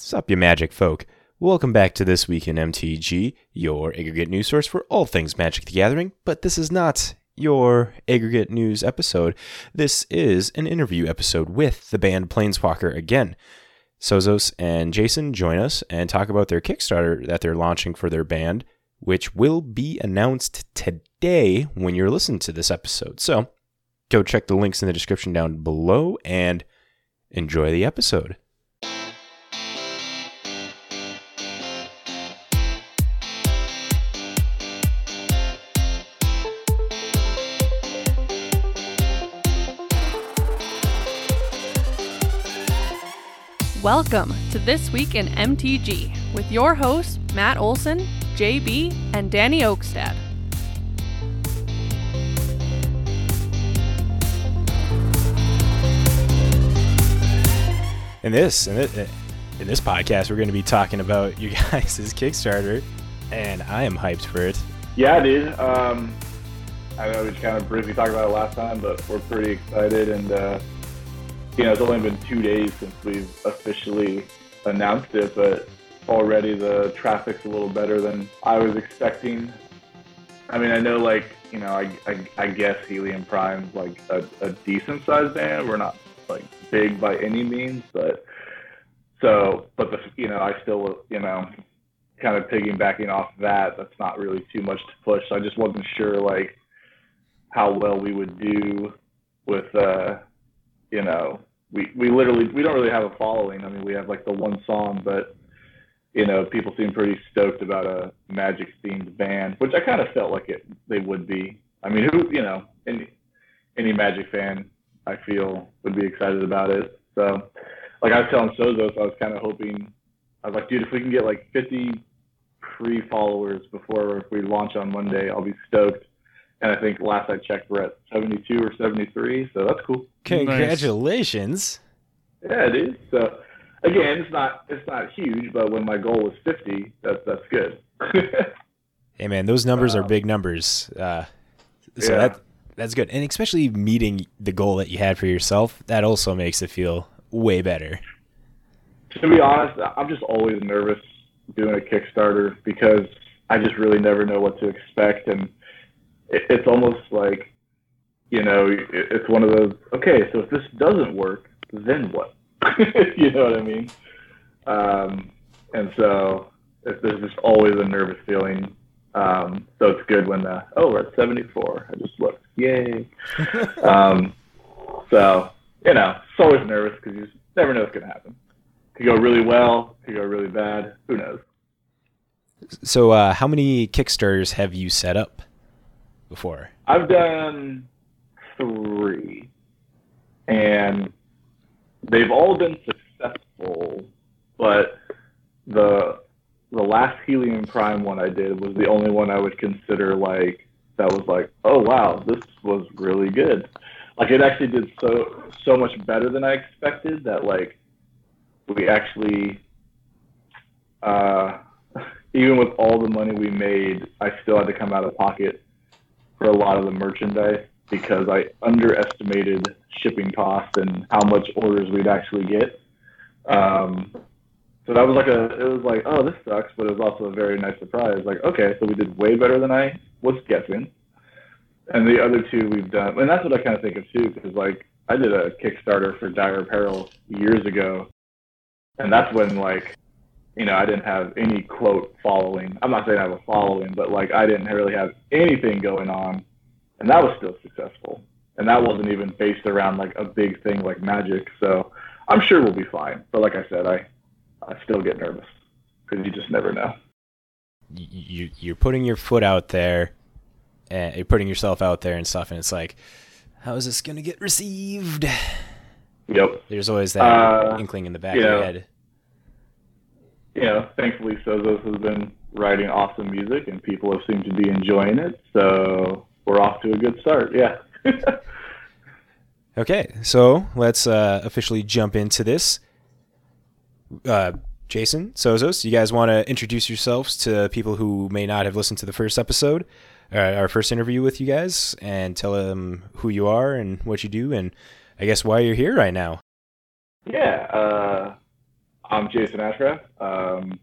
Sup, you magic folk. Welcome back to This Week in MTG, your aggregate news source for all things Magic the Gathering, but this is not your aggregate news episode. This is an interview episode with the band Planeswalker again. Sozos and Jason join us and talk about their Kickstarter that they're launching for their band, which will be announced today when you're listening to this episode. So go check the links in the description down below and enjoy the episode. Welcome to This Week in MTG with your hosts, Matt Olson, JB, and Danny Oakstad. In this, in this, in this podcast, we're going to be talking about you guys' Kickstarter, and I am hyped for it. Yeah, dude. Um, I know we kind of briefly talked about it last time, but we're pretty excited. And, uh, you know, it's only been two days since we've officially announced it, but already the traffic's a little better than I was expecting. I mean, I know, like, you know, I, I, I guess Helium Prime's like a, a decent sized band. We're not like big by any means, but so, but the, you know, I still, you know, kind of piggybacking off that, that's not really too much to push. I just wasn't sure, like, how well we would do with, uh, you know, we, we literally, we don't really have a following. I mean, we have like the one song, but, you know, people seem pretty stoked about a magic themed band, which I kind of felt like it, they would be. I mean, who, you know, any, any magic fan, I feel would be excited about it. So, like I was telling Sozos, I was kind of hoping, I was like, dude, if we can get like 50 free followers before if we launch on Monday, I'll be stoked. And I think last I checked, we're at 72 or 73, so that's cool. Congratulations! Yeah, dude. So again, it's not it's not huge, but when my goal was 50, that's that's good. Hey man, those numbers are big numbers. Uh, so Yeah. that that's good, and especially meeting the goal that you had for yourself, that also makes it feel way better. to be honest, I'm just always nervous doing a Kickstarter because I just really never know what to expect, and it's almost like, you know, it, it's one of those. Okay, so if this doesn't work, then what? you know what I mean? Um, and so it, there's just always a nervous feeling. Um, so it's good when the oh we're at 74. I just looked, yay. um, so you know, it's always nervous because you just never know what's gonna happen could go really well, could go really bad. Who knows? So, uh, how many Kickstarters have you set up before? I've done three, and they've all been successful, but the the last Helium Prime one I did was the only one I would consider like that was like, oh wow, this was really good. Like it actually did so so much better than I expected that like we actually uh even with all the money we made, I still had to come out of pocket for a lot of the merchandise because I underestimated shipping costs and how much orders we'd actually get. Um, so that was like a, it was like, oh, this sucks, but it was also a very nice surprise. Like, okay, so we did way better than I was guessing. And the other two we've done, and that's what I kind of think of too, because like I did a Kickstarter for Dire Apparel years ago, and that's when like you know, I didn't have any quote following. I'm not saying I have a following, but like I didn't really have anything going on, and that was still successful. And that wasn't even based around like a big thing like magic. So I'm sure we'll be fine. But like I said, I I still get nervous because you just never know. You, you you're putting your foot out there, and you're putting yourself out there and stuff, and it's like, how is this gonna get received? Yep. There's always that Uh, inkling in the back you of your head. You know, thankfully Sozos has been writing awesome music and people have seemed to be enjoying it. So we're off to a good start. Yeah. Okay, so let's uh, officially jump into this. Uh, Jason, Sozos, you guys want to introduce yourselves to people who may not have listened to the first episode, uh, our first interview with you guys, and tell them who you are and what you do, and I guess why you're here right now. Yeah, uh, I'm Jason Ashcraft. Um,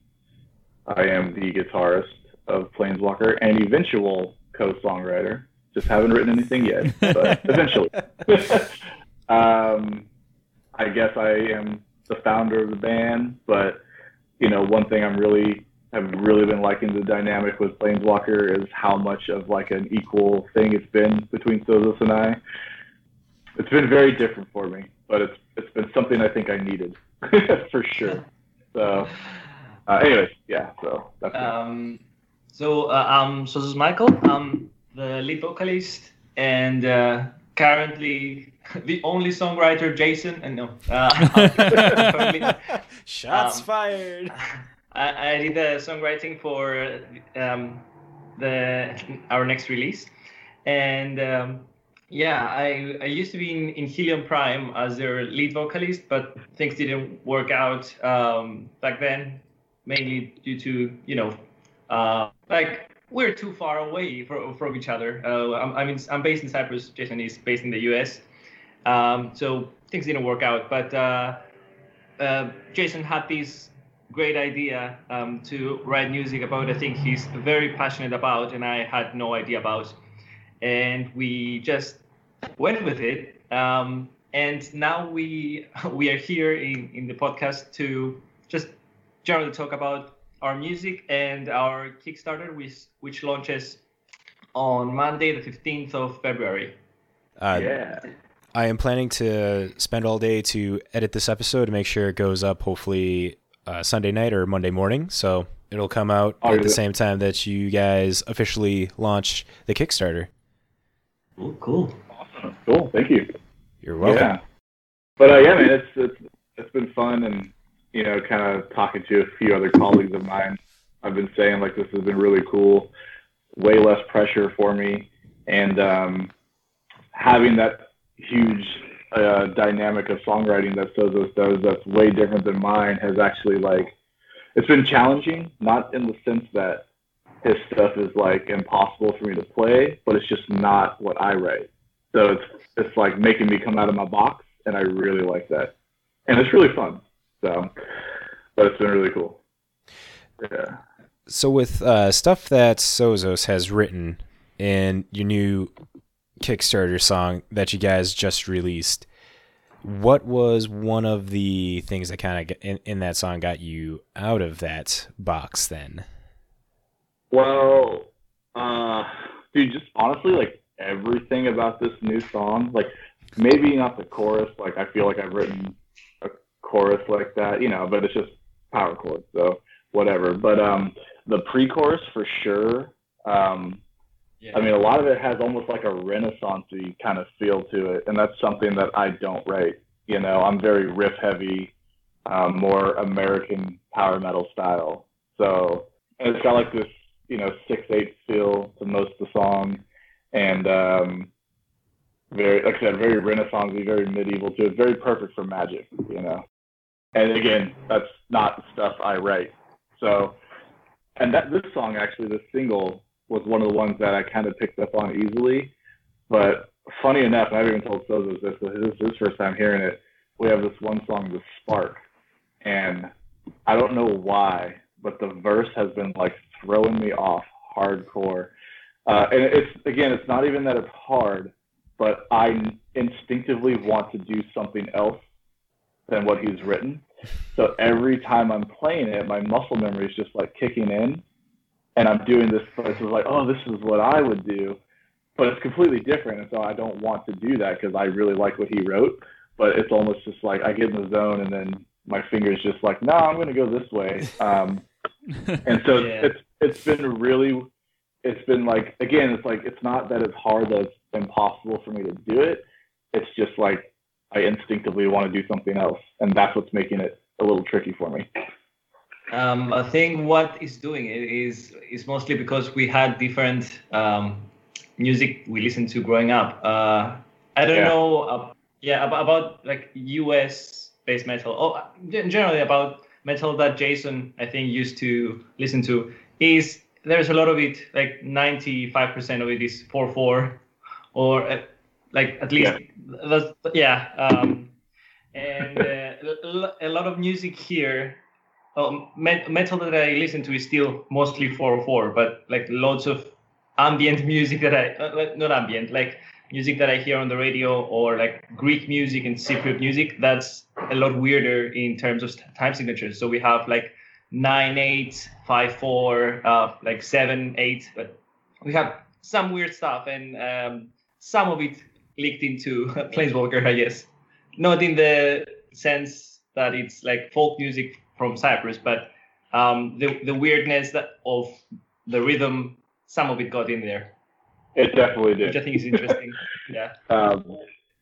I am the guitarist of Planeswalker and eventual co-songwriter. Just haven't written anything yet, but eventually. um, I guess I am the founder of the band, but you know, one thing I'm really have really been liking the dynamic with Planeswalker is how much of like an equal thing it's been between Sozos and I. It's been very different for me, but it's it's been something I think I needed for sure. So, uh, anyways, yeah. So that's um, so uh, I'm Sozos Michael. I'm the lead vocalist and uh, currently the only songwriter Jason and no uh, shots um, fired I, I, did the songwriting for um, the our next release and um, yeah I, I used to be in, in helium prime as their lead vocalist but things didn't work out um, back then mainly due to you know uh, like we're too far away from, from each other. Uh, I'm, I mean, I'm based in Cyprus. Jason is based in the U.S. Um, so things didn't work out. But uh, uh, Jason had this great idea um, to write music about a thing he's very passionate about, and I had no idea about. And we just went with it. Um, and now we we are here in, in the podcast to just generally talk about our music and our Kickstarter, which which launches on Monday, the fifteenth of February. Uh, yeah. I am planning to spend all day to edit this episode to make sure it goes up hopefully uh, Sunday night or Monday morning. So it'll come out oh, at the same time that you guys officially launch the Kickstarter. Cool, cool. Awesome. Cool. Thank you. You're welcome. Yeah. But uh, yeah, man, it's, it's it's been fun and you know, kind of talking to a few other colleagues of mine, I've been saying like this has been really cool, way less pressure for me, and um, having that huge uh, dynamic of songwriting that Sozos does that's way different than mine has actually like it's been challenging, not in the sense that his stuff is like impossible for me to play, but it's just not what I write. So it's it's like making me come out of my box, and I really like that, and it's really fun. So, but it's been really cool. Yeah. So with uh, stuff that Sozos has written in your new Kickstarter song that you guys just released, what was one of the things that kind of in, in that song got you out of that box then? Well, uh, dude, just honestly, like everything about this new song, like maybe not the chorus, like I feel like I've written a chorus like that, you know, but it's just power chords, so whatever. But um, the pre-chorus for sure. Um, yeah. I mean, a lot of it has almost like a renaissancey kind of feel to it, and that's something that I don't write. You know, I'm very riff heavy, um, more American power metal style. So and it's got like this, you know, six eight feel to most of the song, and um, very, like I said, very Renaissancey, very medieval too. It's very perfect for magic. You know. And again, that's not stuff I write. So, and that this song actually, this single was one of the ones that I kind of picked up on easily. But funny enough, I haven't even told Sozos this, this is his first time hearing it. We have this one song, The Spark, and I don't know why, but the verse has been like throwing me off hardcore. Uh, and it's again, it's not even that it's hard, but I instinctively want to do something else than what he's written. So every time I'm playing it, my muscle memory is just like kicking in, and I'm doing this. But it's like, oh, this is what I would do, but it's completely different. And so I don't want to do that because I really like what he wrote. But it's almost just like I get in the zone, and then my fingers just like, no, I'm going to go this way. Um, and so yeah. it's it's been really, it's been like again, it's like it's not that it's hard that it's impossible for me to do it. It's just like I instinctively want to do something else, and that's what's making it a little tricky for me. Um, I think what is doing it is is mostly because we had different um, music we listened to growing up. Uh, I don't yeah. know, uh, yeah, about, about like U.S. based metal. Oh, generally about metal that Jason I think used to listen to is there's a lot of it like 95% of it is 4/4 or uh, like at least yeah, yeah um, and uh, a lot of music here metal that I listen to is still mostly 4 4, but like lots of ambient music that I uh, not ambient like music that I hear on the radio or like Greek music and Cypriot music. That's a lot weirder in terms of time signatures. So we have like nine eight five four uh, like seven eight, but we have some weird stuff and um, some of it leaked into Planeswalker, I guess. Not in the sense that it's like folk music from Cyprus, but um, the the weirdness that of the rhythm, some of it got in there. It definitely did. Which I think is interesting. yeah. Um,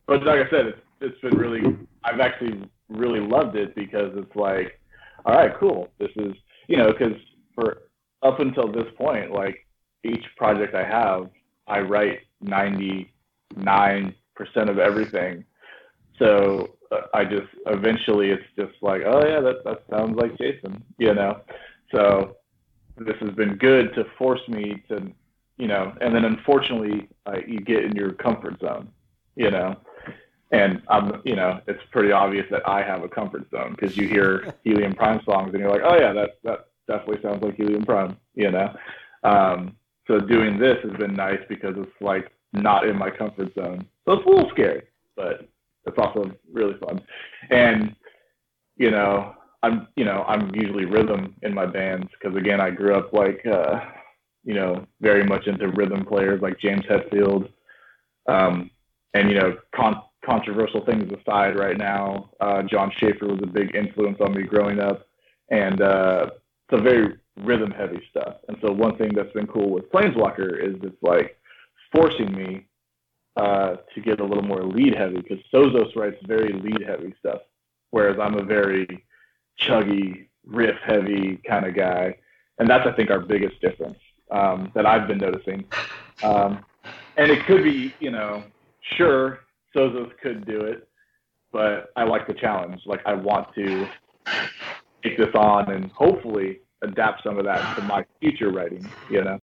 but like I said, it's, it's been really. I've actually really loved it because it's like, all right, cool. This is you know because for up until this point, like each project I have, I write ninety nine percent of everything. So uh, I just eventually it's just like, oh yeah, that that sounds like Jason, you know. So this has been good to force me to, you know, and then unfortunately uh, you get in your comfort zone, you know. And I'm, you know, it's pretty obvious that I have a comfort zone because you hear Helium Prime songs and you're like, oh yeah, that that definitely sounds like Helium Prime, you know. Um, so doing this has been nice because it's like not in my comfort zone. So it's a little scary, but it's also really fun. And you know, I'm you know I'm usually rhythm in my bands because again I grew up like uh, you know very much into rhythm players like James Hetfield, um, and you know con- controversial things aside right now, uh, Jon Schaffer was a big influence on me growing up, and uh, it's a very rhythm heavy stuff. And so one thing that's been cool with Planeswalker is it's like forcing me uh, to get a little more lead heavy because Sozos writes very lead heavy stuff, whereas I'm a very chuggy, riff heavy kind of guy. And that's, I think, our biggest difference um, that I've been noticing. Um, and it could be, you know, sure, Sozos could do it, but I like the challenge. Like, I want to take this on and hopefully adapt some of that to my future writing, you know?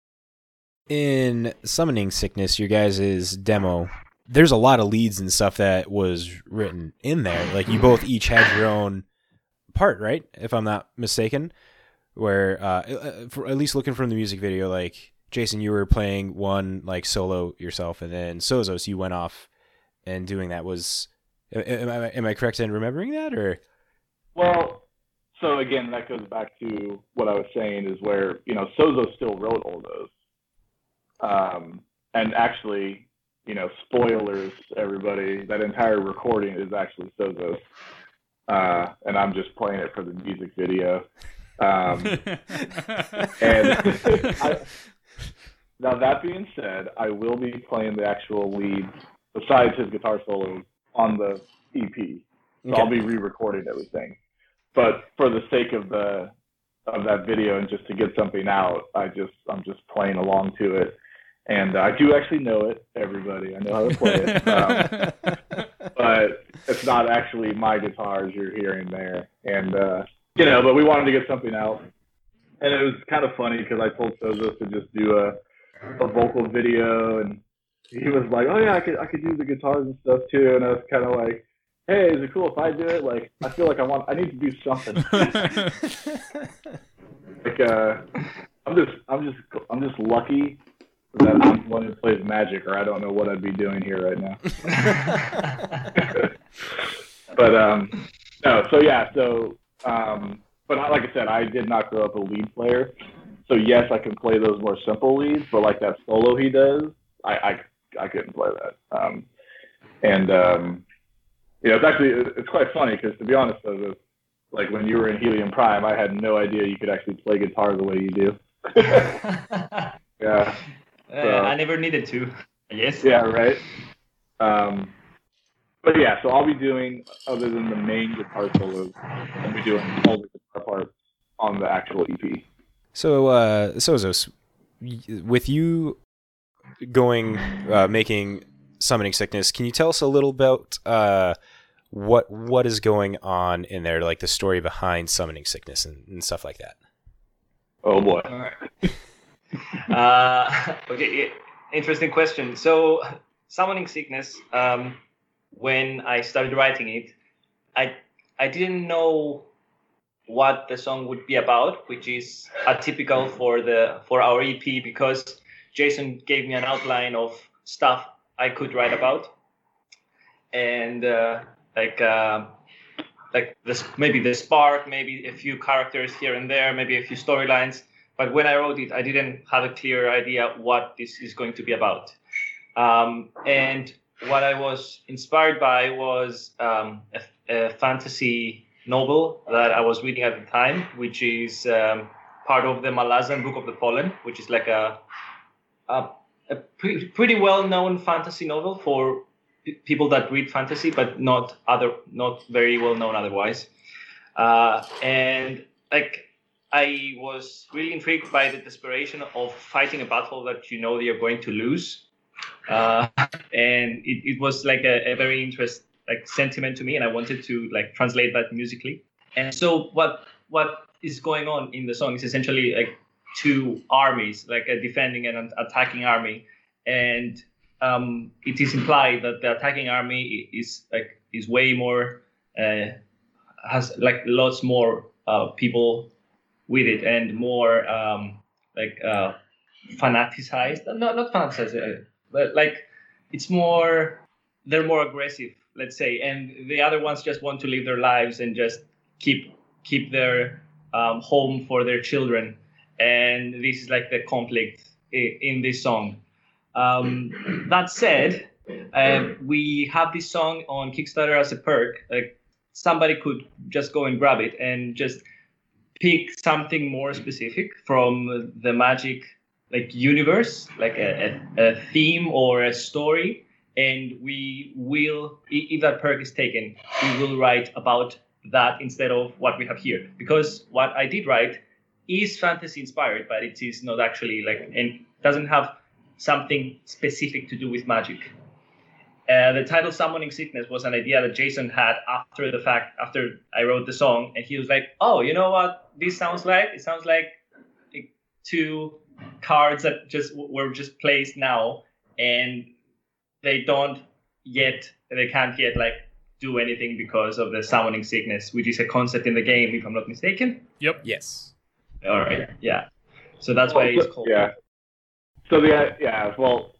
in summoning sickness your guys' demo there's a lot of leads and stuff that was written in there like you both each had your own part right if i'm not mistaken where uh, uh for, at least looking from the music video like jason you were playing one like solo yourself and then sozos you went off and doing that was am I, am I correct in remembering that or well so again that goes back to what i was saying is where you know sozo still wrote all those um, and actually, you know, spoilers, everybody, that entire recording is actually Sozos. Uh, and I'm just playing it for the music video. Um, and I, now that being said, I will be playing the actual lead besides his guitar solo on the EP. So okay. I'll be re-recording everything. But for the sake of the of that video and just to get something out, I just I'm just playing along to it and I do actually know it. Everybody, I know how to play it, um, but it's not actually my guitars you're hearing there. And uh, you know, but we wanted to get something out, and it was kind of funny because I told Sozos to just do a a vocal video, and he was like, "Oh yeah, I could I could do the guitars and stuff too," and I was kind of like. Hey, is it cool if I do it? Like, I feel like I want, I need to do something. like, uh, I'm just, I'm just, I'm just lucky that I'm the one who plays Magic, or I don't know what I'd be doing here right now. but um, no, so yeah, so um, but I, like I said, I did not grow up a lead player, so yes, I can play those more simple leads, but like that solo he does, I I, I couldn't play that. Um, and um, you know, it's actually it's quite funny because to be honest, though, like when you were in Helium Prime, I had no idea you could actually play guitar the way you do. yeah. Uh, I never needed to. Yes. Yeah. Right. Um, but yeah, so I'll be doing other than the main guitar solos, I'll be doing all the guitar parts on the actual EP. So, uh, Sozos, with you going uh, making summoning sickness, can you tell us a little about uh, what what is going on in there, like the story behind summoning sickness and, and stuff like that? Oh boy. All right. uh, okay, interesting question. So, summoning sickness. Um, when I started writing it, I I didn't know what the song would be about, which is atypical for the for our EP because Jason gave me an outline of stuff I could write about, and uh, like uh, like this maybe the spark, maybe a few characters here and there, maybe a few storylines. But when I wrote it, I didn't have a clear idea what this is going to be about. Um, and what I was inspired by was um, a, a, fantasy novel that I was reading at the time, which is um, part of the Malazan Book of the Fallen, which is like a a, a pre- pretty well-known fantasy novel for p- people that read fantasy, but not other not very well known otherwise. Uh, and like I was really intrigued by the desperation of fighting a battle that you know you're going to lose uh, and it, it was like a, a very interest like sentiment to me and i wanted to like translate that musically and so what what is going on in the song is essentially like two armies like a defending and an attacking army. And um, it is implied that the attacking army is like is way more uh, has like lots more uh, people with it and more um, like uh, fanaticized not not fanaticized uh, but like it's more they're more aggressive let's say. And the other ones just want to live their lives and just keep keep their um, home for their children and this is like the conflict in this song. Um, that said uh, we have this song on kickstarter as a perk. Like somebody could just go and grab it and just pick something more specific from the magic like universe, like a, a, a, theme or a story, and we will, if that perk is taken, we will write about that instead of what we have here. Because what I did write is fantasy inspired, but it is not actually like, and doesn't have something specific to do with magic. Uh, the title "Summoning Sickness" was an idea that Jason had after the fact, after I wrote the song, and he was like, "Oh, you know what this sounds like? It sounds like, like two cards that just were just placed now and they don't yet they can't yet like do anything because of the summoning sickness which is a concept in the game if i'm not mistaken yep yes all right. Yeah. So that's why it's called yeah. so the yeah well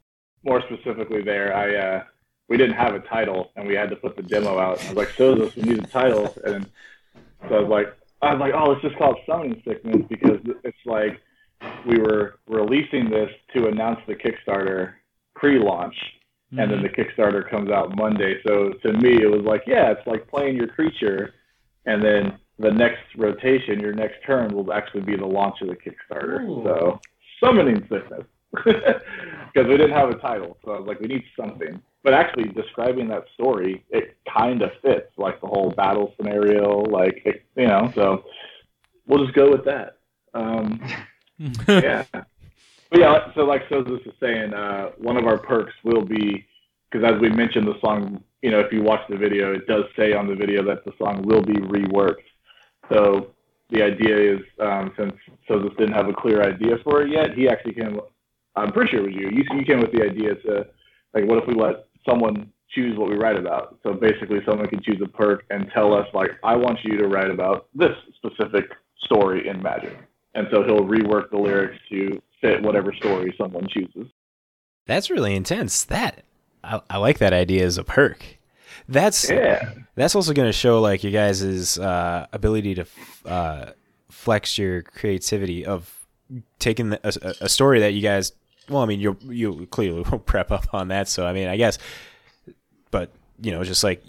more specifically there i uh we didn't have a title and we had to put the demo out. I was like so this we need a title. And so i was like i was like oh it's just called summoning sickness because it's like we were releasing this to announce the Kickstarter pre-launch, mm-hmm. and then the Kickstarter comes out Monday. So to me, it was like, yeah, it's like playing your creature, and then the next rotation, your next turn will actually be the launch of the Kickstarter. Ooh. So summoning sickness. Because we didn't have a title, so I was like, we need something. But actually, describing that story, it kind of fits, like the whole battle scenario, like it, you know. So we'll just go with that. Um, yeah. But yeah, so like Sozos is saying, uh, one of our perks will be because as we mentioned, the song, you know, if you watch the video, it does say on the video that the song will be reworked. So the idea is, um, since Sozos didn't have a clear idea for it yet, he actually came. I'm pretty sure it was you. You, you came with the idea to, like, what if we let someone choose what we write about? So basically, someone can choose a perk and tell us, like, I want you to write about this specific story in Magic and so he'll rework the lyrics to fit whatever story someone chooses. That's really intense. That I, I like that idea as a perk. That's yeah. That's also going to show like you guys' uh, ability to uh, flex your creativity of taking the, a, a, story that you guys. Well, I mean, you you clearly will prep up on that. So I mean, I guess, but you know, just like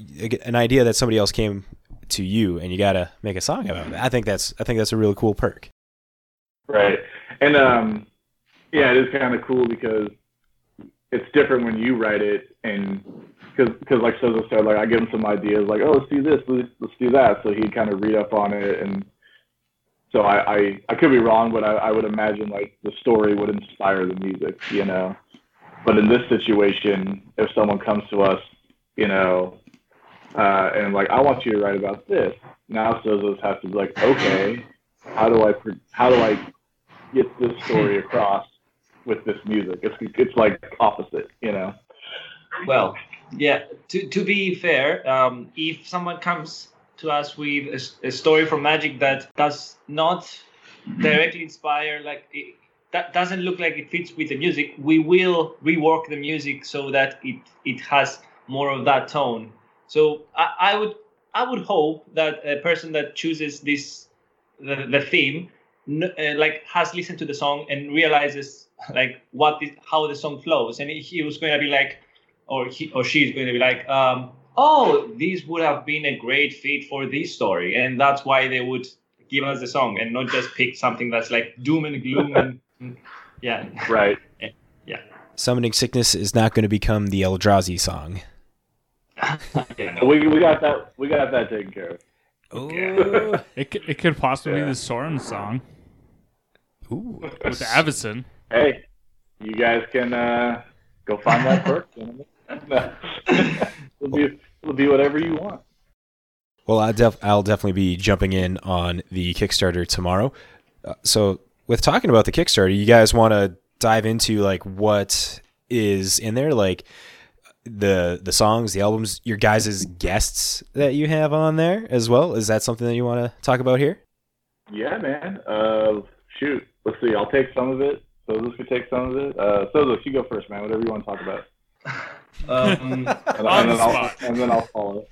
an idea that somebody else came to you and you got to make a song about it. I think that's I think that's a really cool perk. Right. And um, yeah, it is kind of cool because it's different when you write it and because like Sozo said, like I give him some ideas, like oh let's do this, let's, do that, so he'd kind of read up on it and. So I, I, I could be wrong, but I, I would imagine like the story would inspire the music, you know. But in this situation, if someone comes to us, you know, uh, and like I want you to write about this, now Sozos has to be like, okay, how do I how do I get this story across with this music. It's it's like opposite, you know. Well, yeah. To to be fair, um, if someone comes to us with a story from Magic that does not directly inspire, like it, that doesn't look like it fits with the music, we will rework the music so that it it has more of that tone. So I, I would I would hope that a person that chooses this the, the theme uh, like has listened to the song and realizes like what is, how the song flows and he was going to be like or he or she is going to be like um, oh this would have been a great fit for this story and that's why they would give us the song and not just pick something that's like doom and gloom and yeah Right. Yeah. Summoning Sickness is not going to become the Eldrazi song. We, we got that. We got that taken care of. Oh. It could, it could possibly Yeah. be the Sorin song Ooh. with Avacyn. Hey, you guys can uh, go find that perk. Gentlemen. it'll be it'll be whatever you want. Well, I def- I'll definitely be jumping in on the Kickstarter tomorrow. Uh, so, with talking about the Kickstarter, you guys want to dive into like what is in there, like the the songs, the albums, your guys' guests that you have on there as well. Is that something that you want to talk about here? Yeah, man. Uh, shoot. Let's see. I'll take some of it. Sozos could take some of it. Uh, Sozos, you go first, man. Whatever you want to talk about. Um, And, On the then I'll, and then I'll follow.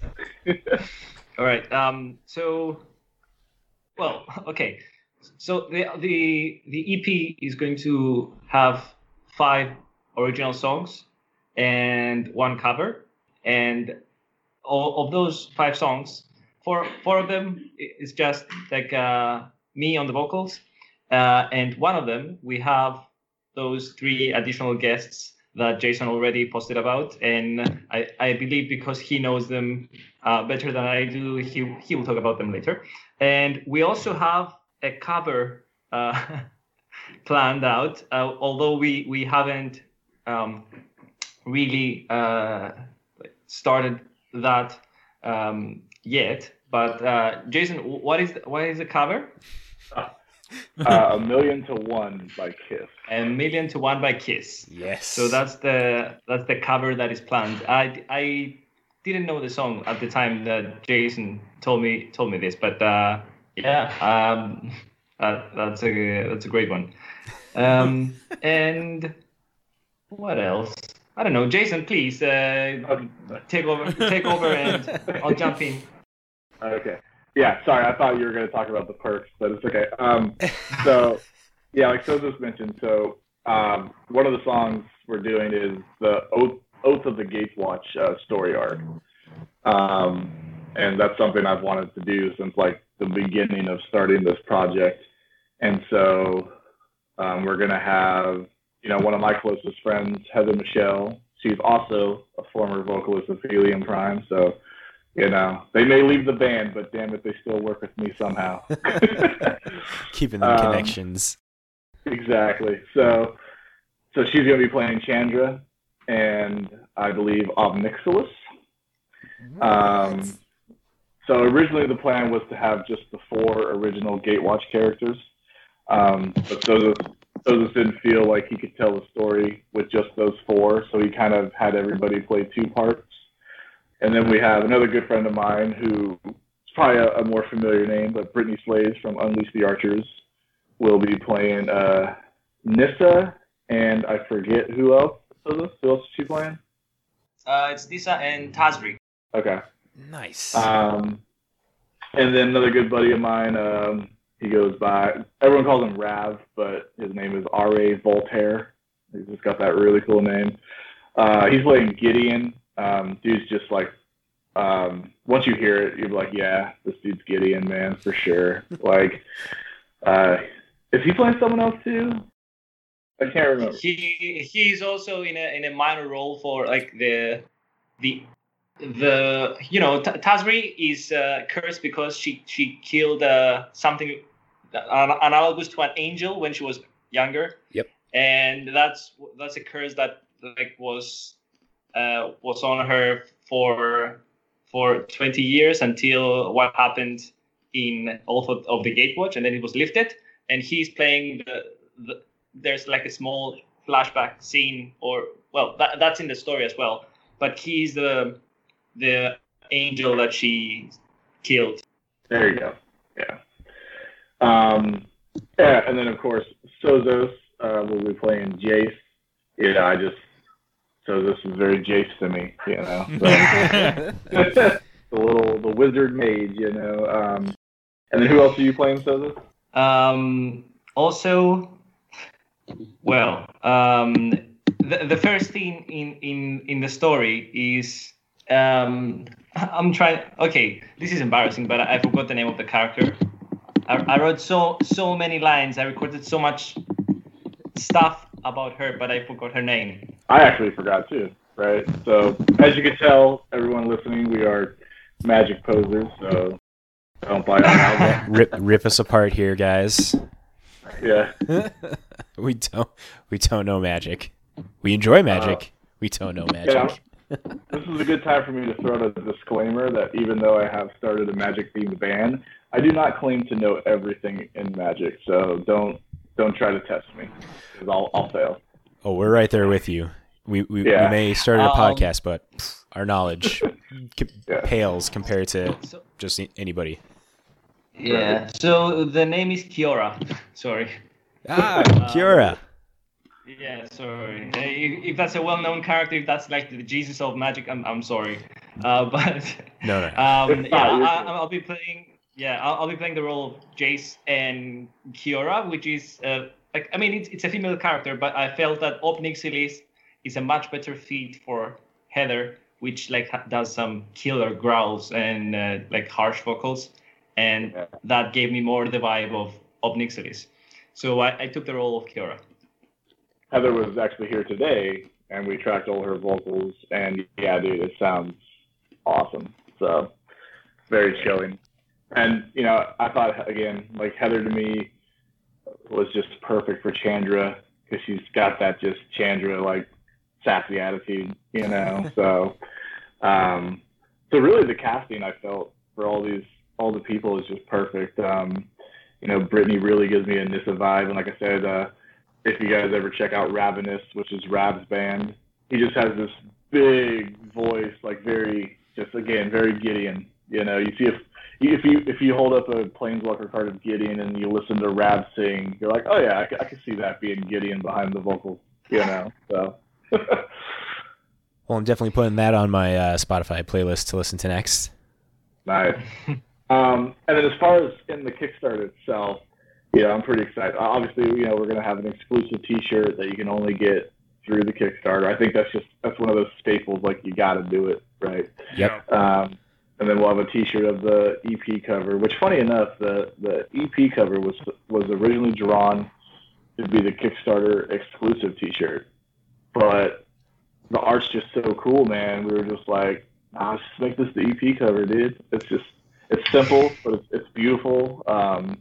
All right. Um, so, well, okay. So the the the EP is going to have five original songs and one cover, and all of those five songs, four four of them is just like uh, me on the vocals, uh, and one of them we have those three additional guests that Jason already posted about, and I, I believe because he knows them uh, better than I do. He he will talk about them later. And we also have a cover uh, planned out, uh, although we we haven't um, really uh, started that um, yet. But uh, Jason, what is what is the cover? Uh, a million to one by Kiss. A million to one by Kiss. Yes. So that's the that's the cover that is planned. I, I didn't know the song at the time that Jason told me told me this, but uh, yeah, um, uh, that's a that's a great one. Um, and what else? I don't know. Jason, please uh, take over take over and I'll jump in. Okay. Yeah, sorry, I thought you were going to talk about the perks, but it's okay. Um, so, yeah, like Sozos mentioned, so um, one of the songs we're doing is the Oath, Oath of the Gatewatch uh, story arc. Um, and that's something I've wanted to do since like the beginning of starting this project. And so um, we're going to have, you know, one of my closest friends, Heather Michelle. She's also a former vocalist of Helium Prime. So, you know, they may leave the band, but damn it, they still work with me somehow. keeping the um, connections. exactly. So, so she's going to be playing Chandra, and I believe Ob Nixilis. Um, so originally the plan was to have just the four original Gatewatch characters, um, but Sozos, Sozos didn't feel like he could tell the story with just those four, so he kind of had everybody play two parts. And then we have another good friend of mine who is probably a, a more familiar name, but Brittney Slayes from Unleash the Archers will be playing uh, Nissa, and I forget who else. Sozos, who else is she playing? Uh, it's Nissa and Tazri. Okay. Nice. Um, and then another good buddy of mine, um, he goes by, everyone calls him Rav, but his name is R.A. Voltaire. He's just got that really cool name. Uh, he's playing Gideon. Um, dude's just like, um, once you hear it, you're like, yeah, this dude's Gideon, man, for sure. like, uh, is he playing someone else too? I can't remember. he he's also in a in a minor role for like the the the you know T- Tazri is uh, cursed because she she killed uh, something an- analogous to an angel when she was younger. Yep. And that's that's a curse that like was uh, was on her for for 20 years until what happened in Oath of, of the Gatewatch, and then it was lifted. And he's playing the, the there's like a small flashback scene, or well, that, that's in the story as well. But he's the the angel that she killed. There you go. Yeah. Um, yeah, and then of course Sozos uh, will be playing Jace. Yeah, I just Sozos is very Jace to me, you know. So. the little the wizard mage, you know. Um, and then who else are you playing, Sozos? Um, also, well, um, the, the first thing in, in, in the story is um, I'm trying. Okay, this is embarrassing, but I forgot the name of the character. I, I wrote so so many lines. I recorded so much stuff about her, but I forgot her name. I actually forgot too. Right. So as you can tell, everyone listening, we are magic posers. So don't buy our album. rip rip us apart here, guys. Yeah. we don't we don't know magic. We enjoy magic. Uh, we don't know magic. Yeah. This is a good time for me to throw out a disclaimer that even though I have started a magic themed band, I do not claim to know everything in magic. So don't don't try to test me, because I'll I'll fail. Oh, we're right there with you. We we, Yeah. we may start a Um, podcast, but pff, our knowledge c- Yeah. pales compared to So, just anybody. yeah. So the name is Kiora. Sorry. Ah, Kiora. Yeah, sorry. Uh, If, if that's a well-known character, if that's like the Jesus of magic, I'm I'm sorry. Uh, but No, no. um, yeah, I, I'll be playing. Yeah, I'll, I'll be playing the role of Jace and Kiora, which is uh, like I mean it's it's a female character, but I felt that Ob Nixilis is a much better fit for Heather, which like ha- does some killer growls and uh, like harsh vocals, and Yeah. that gave me more the vibe of Ob Nixilis. So I, I took the role of Kiora. Heather was actually here today, and we tracked all her vocals, and yeah, dude, it sounds awesome. So very chilling. And you know, I thought again, like Heather to me was just perfect for Chandra because she's got that just Chandra like sassy attitude, you know. so, um, so really the casting I felt for all these all the people is just perfect. Um, you know, Brittney really gives me a Nissa vibe, and like I said, uh, if you guys ever check out Ravenous, which is Rav's band, he just has this big voice, like very, just again, very Gideon. You know, you see if if you if you hold up a Planeswalker card of Gideon and you listen to Rav sing, you're like, oh yeah, I, I can see that being Gideon behind the vocals. You know, so. Well, I'm definitely putting that on my uh, Spotify playlist to listen to next. Nice. Um, and then as far as in the Kickstarter itself, yeah, I'm pretty excited. Obviously, you know, we're gonna have an exclusive T-shirt that you can only get through the Kickstarter. I think that's just that's one of those staples. Like you got to do it, right? Yep. Um, and then we'll have a T-shirt of the EP cover. Which, funny enough, the the EP cover was was originally drawn to be the Kickstarter exclusive T-shirt, but the art's just so cool, man. We were just like, nah, let's just make this the EP cover, dude. It's just it's simple, but it's, it's beautiful. Um,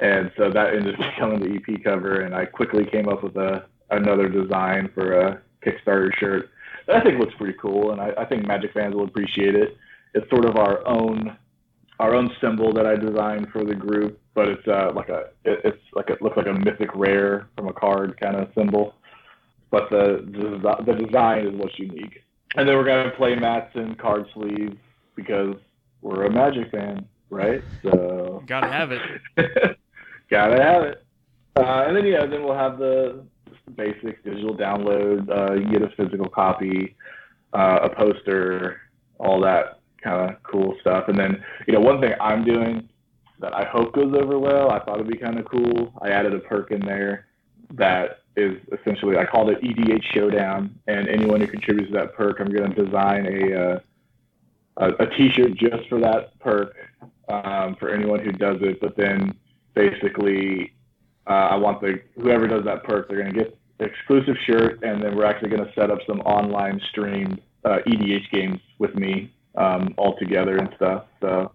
and so that ended up becoming the EP cover, and I quickly came up with a another design for a Kickstarter shirt that I think looks pretty cool, and I, I think Magic fans will appreciate it. It's sort of our own our own symbol that I designed for the group, but it's uh, like a it, it's like it looks like a mythic rare from a card kind of symbol, but the the, the design is what's unique. And then we're gonna play mats and card sleeves because we're a Magic fan, right? So Gotta have it. Gotta have it. Uh, and then yeah, then we'll have the basic digital download. Uh, you get a physical copy, uh, a poster, all that kind of cool stuff. And then you know one thing I'm doing that I hope goes over well. I thought it'd be kind of cool. I added a perk in there that is essentially I called it EDH Showdown, and anyone who contributes to that perk, I'm going to design a uh, a, a T-shirt just for that perk um, for anyone who does it. But then basically, uh, I want the whoever does that perk, they're going to get exclusive shirt, and then we're actually going to set up some online streamed uh, EDH games with me um, all together and stuff. So.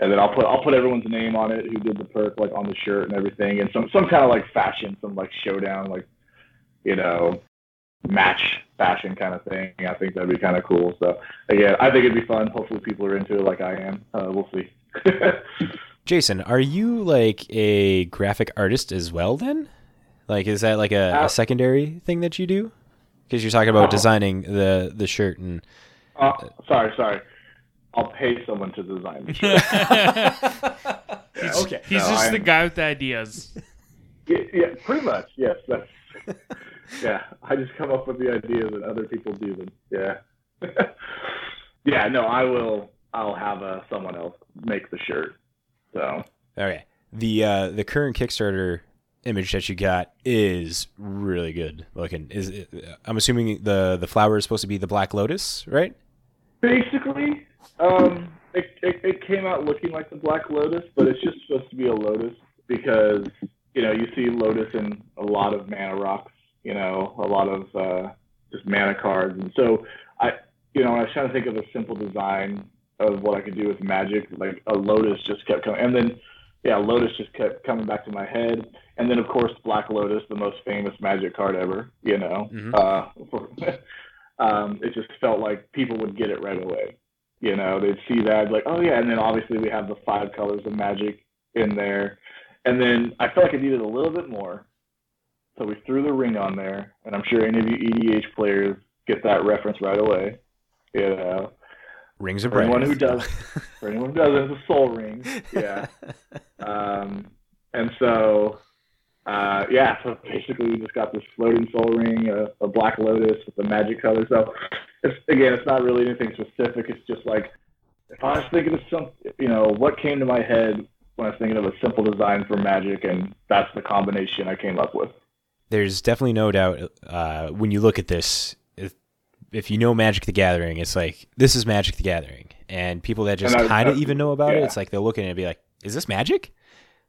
And then I'll put I'll put everyone's name on it who did the perk like on the shirt and everything, and some some kind of like fashion, some like showdown, like you know, match fashion kind of thing. I think that'd be kind of cool. So again, I think it'd be fun. Hopefully, people are into it like I am. Uh, we'll see. Jason, are you like a graphic artist as well then? Like is that like a, Uh, a secondary thing that you do? Because you're talking about Oh. designing the the shirt and uh, sorry, sorry. I'll pay someone to design the shirt. he's okay. he's No, just I'm- the guy with the ideas. yeah, yeah, pretty much. Yes, that's. yeah, I just come up with the ideas and other people do them. Yeah. yeah. No, I will. I'll have uh, someone else make the shirt. So Okay. The uh, the current Kickstarter image that you got is really good looking. Is it, I'm assuming the the flower is supposed to be the black lotus, right? Basically, um, it, it it came out looking like the Black Lotus, but it's just supposed to be a lotus because you know you see lotus in a lot of mana rocks. You know, a lot of uh, just mana cards, and so I, you know, when I was trying to think of a simple design of what I could do with Magic, like a lotus just kept coming, and then yeah, lotus just kept coming back to my head, and then of course Black Lotus, the most famous Magic card ever. You know, Mhm. uh, for, um, it just felt like people would get it right away. You know, they'd see that like, oh yeah, and then obviously we have the five colors of Magic in there, and then I felt like I needed a little bit more. So we threw the ring on there, and I'm sure any of you EDH players get that reference right away. You know, Rings of For anyone who does- for anyone who doesn't, it's a soul ring. Yeah. um, and so, uh, yeah, so basically we just got this floating soul ring, a, a black lotus with the magic color. So, it's, again, it's not really anything specific. It's just like, if I was thinking of some, you know, what came to my head when I was thinking of a simple design for magic, and that's the combination I came up with. There's definitely no doubt uh, when you look at this. If, if you know Magic the Gathering, it's like this is Magic the Gathering, and people that just kind of even know about it, it's like they'll look at it and be like, "Is this Magic?"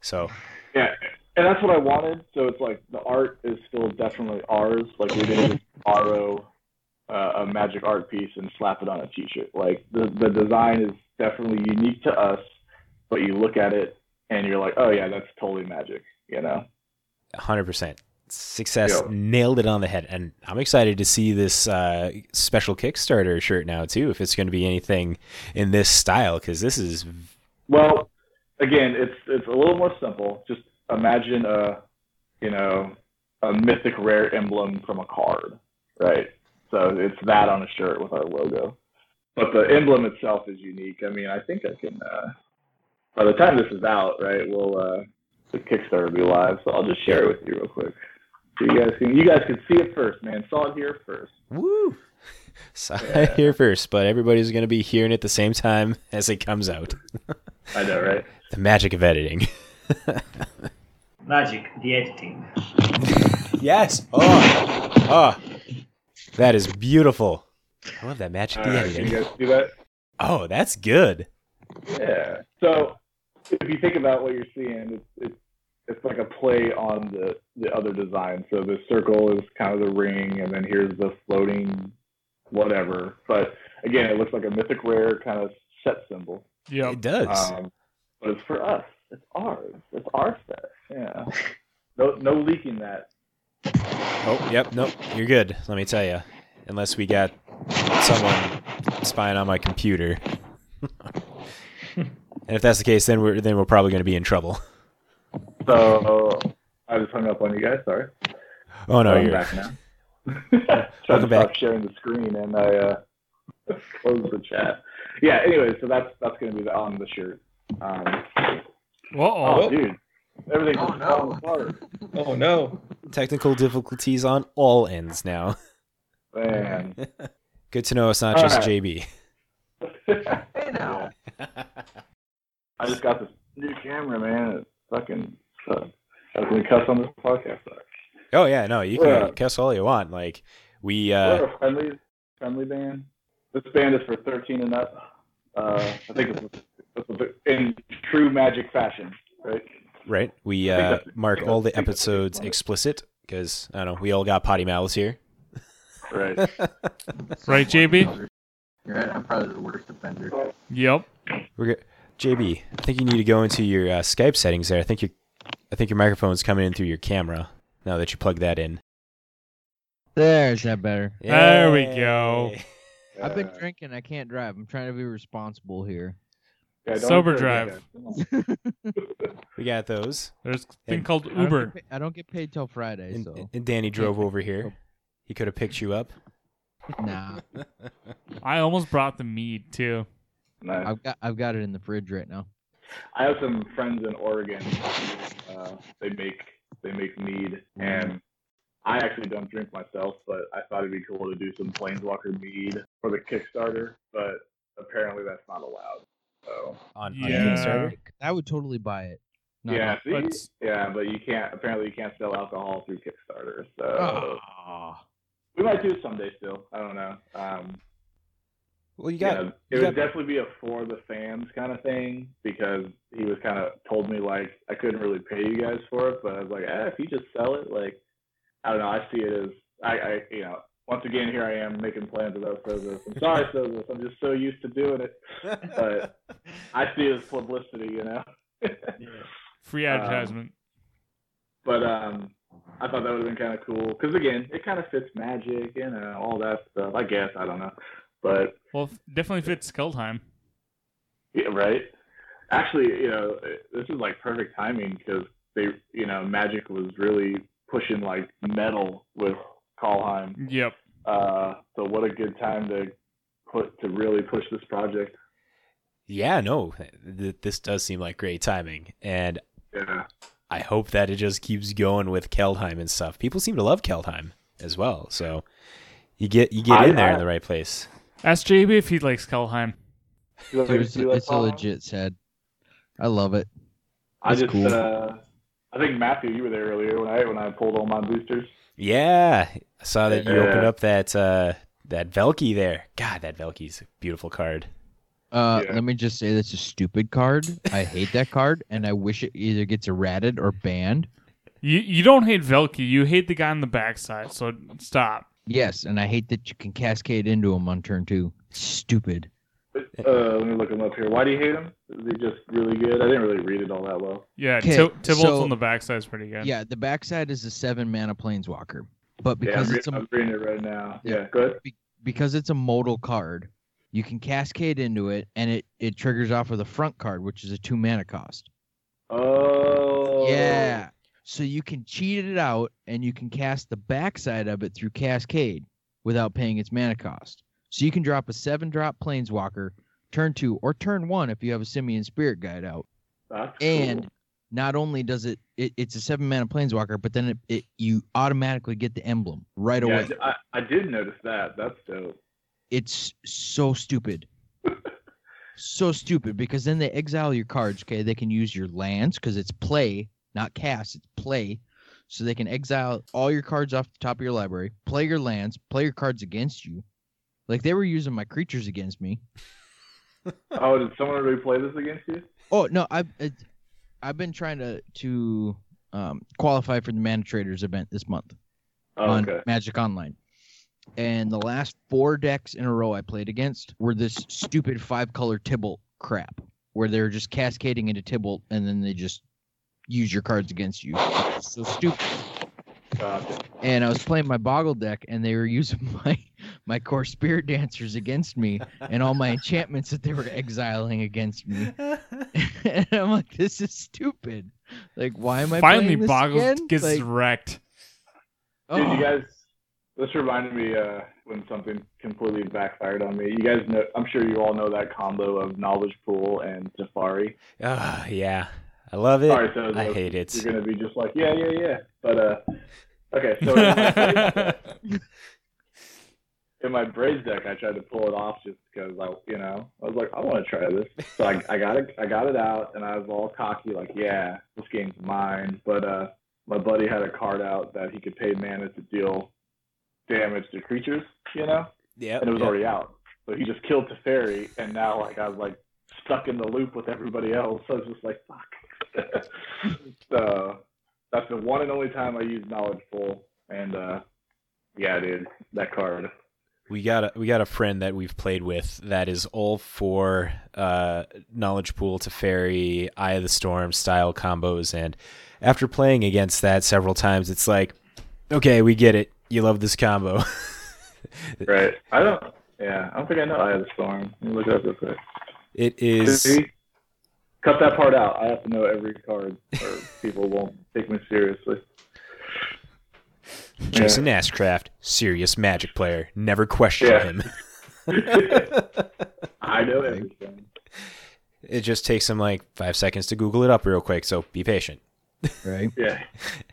So Yeah, and that's what I wanted. So it's like the art is still definitely ours. Like we didn't just borrow uh, a magic art piece and slap it on a T-shirt. Like the the design is definitely unique to us, but you look at it and you're like, oh yeah, that's totally magic. You know? 100% success Yeah. nailed it on the head and i'm excited to see this uh, special kickstarter shirt now too if it's going to be anything in this style because this is Well, again, it's it's a little more simple. Just imagine a you know a mythic rare emblem from a card, right? So it's that on a shirt with our logo. But the emblem itself is unique. I mean, I think I can. Uh, by the time this is out, right, we'll uh, the Kickstarter will be live. So I'll just share it with you real quick. So you guys can you guys can see it first, man. Saw it here first. woo so here first but everybody's going to be hearing it the same time as it comes out I know, right? the magic of editing Magic, the editing. yes oh oh that is beautiful i love that magic All the right, can editing you guys see that? oh that's good Yeah. So if you think about what you're seeing, it's it's it's like a play on the the other design. So the circle is kind of the ring, and then here's the floating whatever. But again, it looks like a mythic rare kind of set symbol. Yeah, it does Um, but it's for us. It's ours. It's our stuff. Yeah. No no leaking that. Oh, yep, nope. You're good. Let me tell you. Unless we got someone spying on my computer. and if that's the case, then we're then we're probably going to be in trouble. So I just hung up on you guys. Sorry. Oh no, I'm you're back now. Trying Welcome to stop back. sharing the screen and I uh, closed the chat. Yeah. Anyway, so that's that's gonna be the, on the shirt. Um, Uh-oh. Oh, dude, everything's just falling apart. Oh no. technical difficulties on all ends now. Man. Good to know it's not All just right. JB. hey now. I just got this new camera, man. It fucking sucks. I was gonna cuss on this podcast. Sorry. Oh yeah, no, you can Yeah. cuss all you want. Like we, uh, We're a friendly, friendly band. This band is for 13 and up. Uh, I think it's, it's in true magic fashion, right? right? We uh, mark all the that's- I think that's episodes explicit because I don't know. We all got potty mouths here. Right. Right, JB? Right. I'm probably the worst offender. Yep. We're good. JB, I think you need to go into your uh, Skype settings there. I think your, I think your microphone's coming in through your camera now that you plug that in. There's that better. There we go. Yay. I've been drinking. I can't drive. I'm trying to be responsible here. Yeah, don't Sober drive. that, guys. Come on. We got those. There's a thing And- called I don't Uber. get pa- I don't get paid till Friday, And, so and Danny drove over here. He could have picked you up. nah. I almost brought the mead too. Nice. I've got I've got it in the fridge right now. I have some friends in Oregon. Uh, they make they make mead, and I actually don't drink myself, but I thought it'd be cool to do some Planeswalker mead for the Kickstarter. But apparently, that's not allowed. So On, on Yeah. Kickstarter? I would totally buy it. Not yeah, see? But- yeah, but you can't. Apparently, you can't sell alcohol through Kickstarter. So Ah. we might do it someday still. I don't know. Um, Well, you you got know, it you would got- definitely be a for the fans kind of thing because he was kind of told me like I couldn't really pay you guys for it, but I was like, eh, if you just sell it, like I don't know, I see it as I, I you know, once again here I am making plans about Sozos. I'm sorry, Sozos, I'm just so used to doing it. but- I see it as publicity, you know. Free Um, advertisement. but um, I thought that would have been kind of cool because again, it kind of fits magic, you know, all that stuff. I guess I don't know, but well, definitely fits skill time. Yeah, right. Actually, you know, this is like perfect timing because they, you know, Magic was really pushing like metal with Kaldheim. Yep. Uh, so what a good time to put to really push this project. yeah, no, th- this does seem like great timing, and Yeah. I hope that it just keeps going with Kaldheim and stuff. People seem to love Kaldheim as well, so you get you get I- in there in the right place. Ask JB if he likes Kaldheim. You like- Dude, it's, it's a legit set. I love it. I just, cool. uh, I think Matthew, you were there earlier when I when I pulled all my boosters. Yeah, I saw that you opened up that uh, that Valki there. God, that Valki's a beautiful card. Uh, Yeah. Let me just say that's a stupid card. I hate that card, and I wish it either gets errated or banned. You you don't hate Valki. You hate the guy on the backside. So stop. Yes, and I hate that you can cascade into him on turn two. Stupid. Uh, let me look him up here. Why do you hate him? Is he just really good? I didn't really read it all that well. Yeah, Okay, Tib- Tibalt's so- on the backside is pretty good. Yeah, the backside is a seven mana planeswalker, but yeah, because I'm, it's re- a I'm reading it right now. Yeah. Yeah, good. because it's a modal card, you can cascade into it, and it it triggers off of the front card, which is a two mana cost. Oh. Yeah. So you can cheat it out, and you can cast the backside of it through Cascade without paying its mana cost. So you can drop a seven drop Planeswalker, turn two or turn one if you have a Simian Spirit Guide out. And not only does it, it it's a seven mana Planeswalker, but then it, it you automatically get the emblem right Yeah, away. I, I did notice that. That's dope. It's so stupid. so stupid because then they exile your cards. Okay, they can use your lands because it's play, not cast. It's play, so they can exile all your cards off the top of your library, play your lands, play your cards against you. Like they were using my creatures against me. Oh, did someone already play this against you? Oh no, I've it, I've been trying to to um, qualify for the Mana Traders event this month Oh, on okay. Magic Online. And the last four decks in a row I played against were this stupid five color Tibble crap, where they're just cascading into Tibalt and then they just use your cards against you. It's so stupid. Gotcha. And I was playing my Boggle deck and they were using my my Kor Spiritdancers against me and all my enchantments that they were exiling against me. and I'm like, this is stupid. Like, why am I Finally, playing this Boggles again? gets Like, wrecked. Dude, oh. you guys, this reminded me uh, when something completely backfired on me. You guys know, I'm sure you all know that combo of Knowledge Pool and Teferi. Ah, yeah, I love it. Sorry, so I hate it. You're gonna be just like, yeah, yeah, yeah. But uh, okay, so in my, Braves deck, in my Braves deck, I tried to pull it off just because I, you know, I was like, I want to try this. So I, I got it, I got it out, and I was all cocky, like, yeah, this game's mine. But uh, my buddy had a card out that he could pay mana to deal damage to creatures, you know, Yeah. and it was yep. already out. So he just killed Teferi, and now like I was like stuck in the loop with everybody else. So I was just like, fuck. so that's the one and only time I use Knowledge Pool, and uh, yeah, dude, that card. We got a we got a friend that we've played with that is all for uh, knowledge pool Teferi eye of the storm style combos, and after playing against that several times, it's like, okay, we get it. You love this combo. Right. I don't. Yeah, I don't think I know Eye of the Storm. Let me look it up real quick. it is. Cut that part out. I have to know every card, or people won't take me seriously. Jason Ashcraft, serious Magic player. Never question Yeah. him. I know everything. it just takes him like five seconds to Google it up real quick, so be patient. Right. Yeah.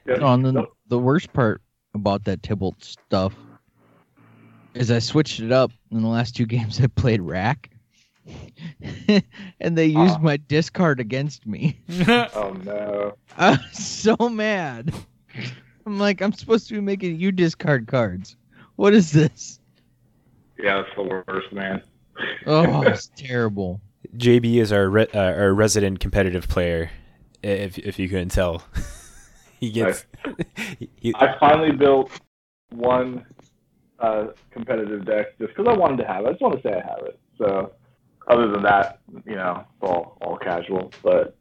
yeah. No, and then Nope. the worst part about that Tibalt stuff is I switched it up in the last two games I played rack. and they used Ah. my discard against me. Oh no. I was so mad. I'm like, I'm supposed to be making you discard cards. What is this? Yeah, that's the worst, man. Oh, it's terrible. JB is our re- uh, our resident competitive player. If if you couldn't tell, he gets. he- he- I finally built one uh, competitive deck just because I wanted to have it. I just want to say I have it. So, other than that, you know, it's all all casual. But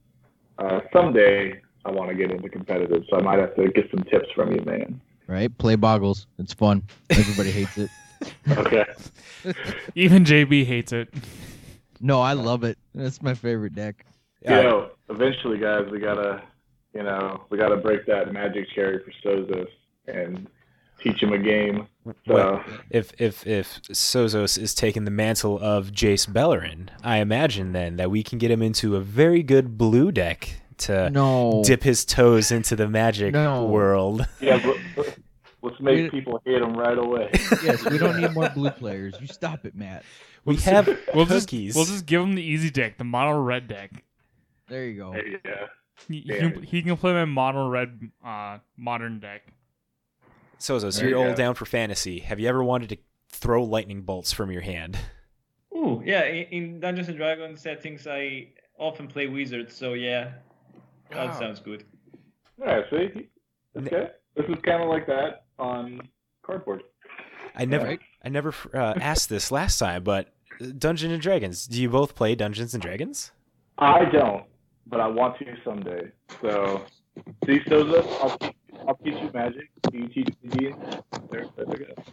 uh, someday I want to get into competitive, so I might have to get some tips from you, man. Right? Play boggles. It's fun. Everybody hates it. Okay. Even JB hates it. No, I love it. That's my favorite deck. uh, You know, eventually, guys, we gotta, you know, we gotta break that magic cherry for Sozos and teach him a game. So, Well, if if if Sozos is taking the mantle of Jace Beleren, I imagine then that we can get him into a very good blue deck to No. dip his toes into the magic No. world. yeah, but, let's We- make people hate him right away. yes, we don't need more blue players. You stop it, Matt. We have We'll just we'll just give him the easy deck, the mono red deck. There you go. yeah. He, he can, he can play my mono red uh, modern deck. Sozos, so you're you all down for fantasy. Have you ever wanted to throw lightning bolts from your hand? Ooh, yeah. In, in Dungeons and Dragons settings, I often play wizards, so yeah, that Oh. sounds good. Yeah, see, okay. This is kind of like that on cardboard. I never, Right. I never uh, asked this last time, but Dungeons and Dragons. Do you both play Dungeons and Dragons? I don't, but I want to someday. So, see, Sozos, I'll teach, I'll teach you magic. Do You teach go.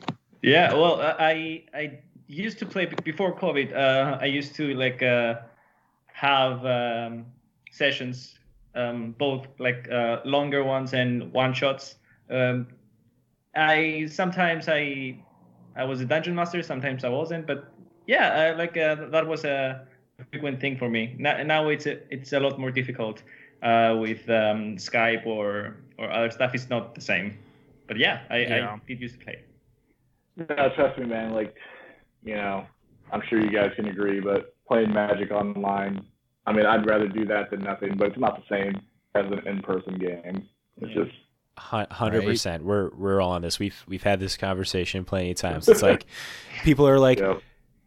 Yeah, well, I I used to play before COVID. Uh, I used to like uh, have um, sessions, um, both like uh, longer ones and one shots. Um, I sometimes I I was a dungeon master, sometimes I wasn't, but yeah, uh, like uh, that was a frequent thing for me. Now, now it's a, it's a lot more difficult uh, with um, Skype or or other stuff. is not the same. But yeah, I, Yeah. I did used to play. No, trust me, man. Like, you know, I'm sure you guys can agree, but playing Magic online, I mean, I'd rather do that than nothing. But it's not the same as an in-person game. It's Yeah. just Hundred percent. We're we're all on this. We've we've had this conversation plenty of times. It's like people are like, you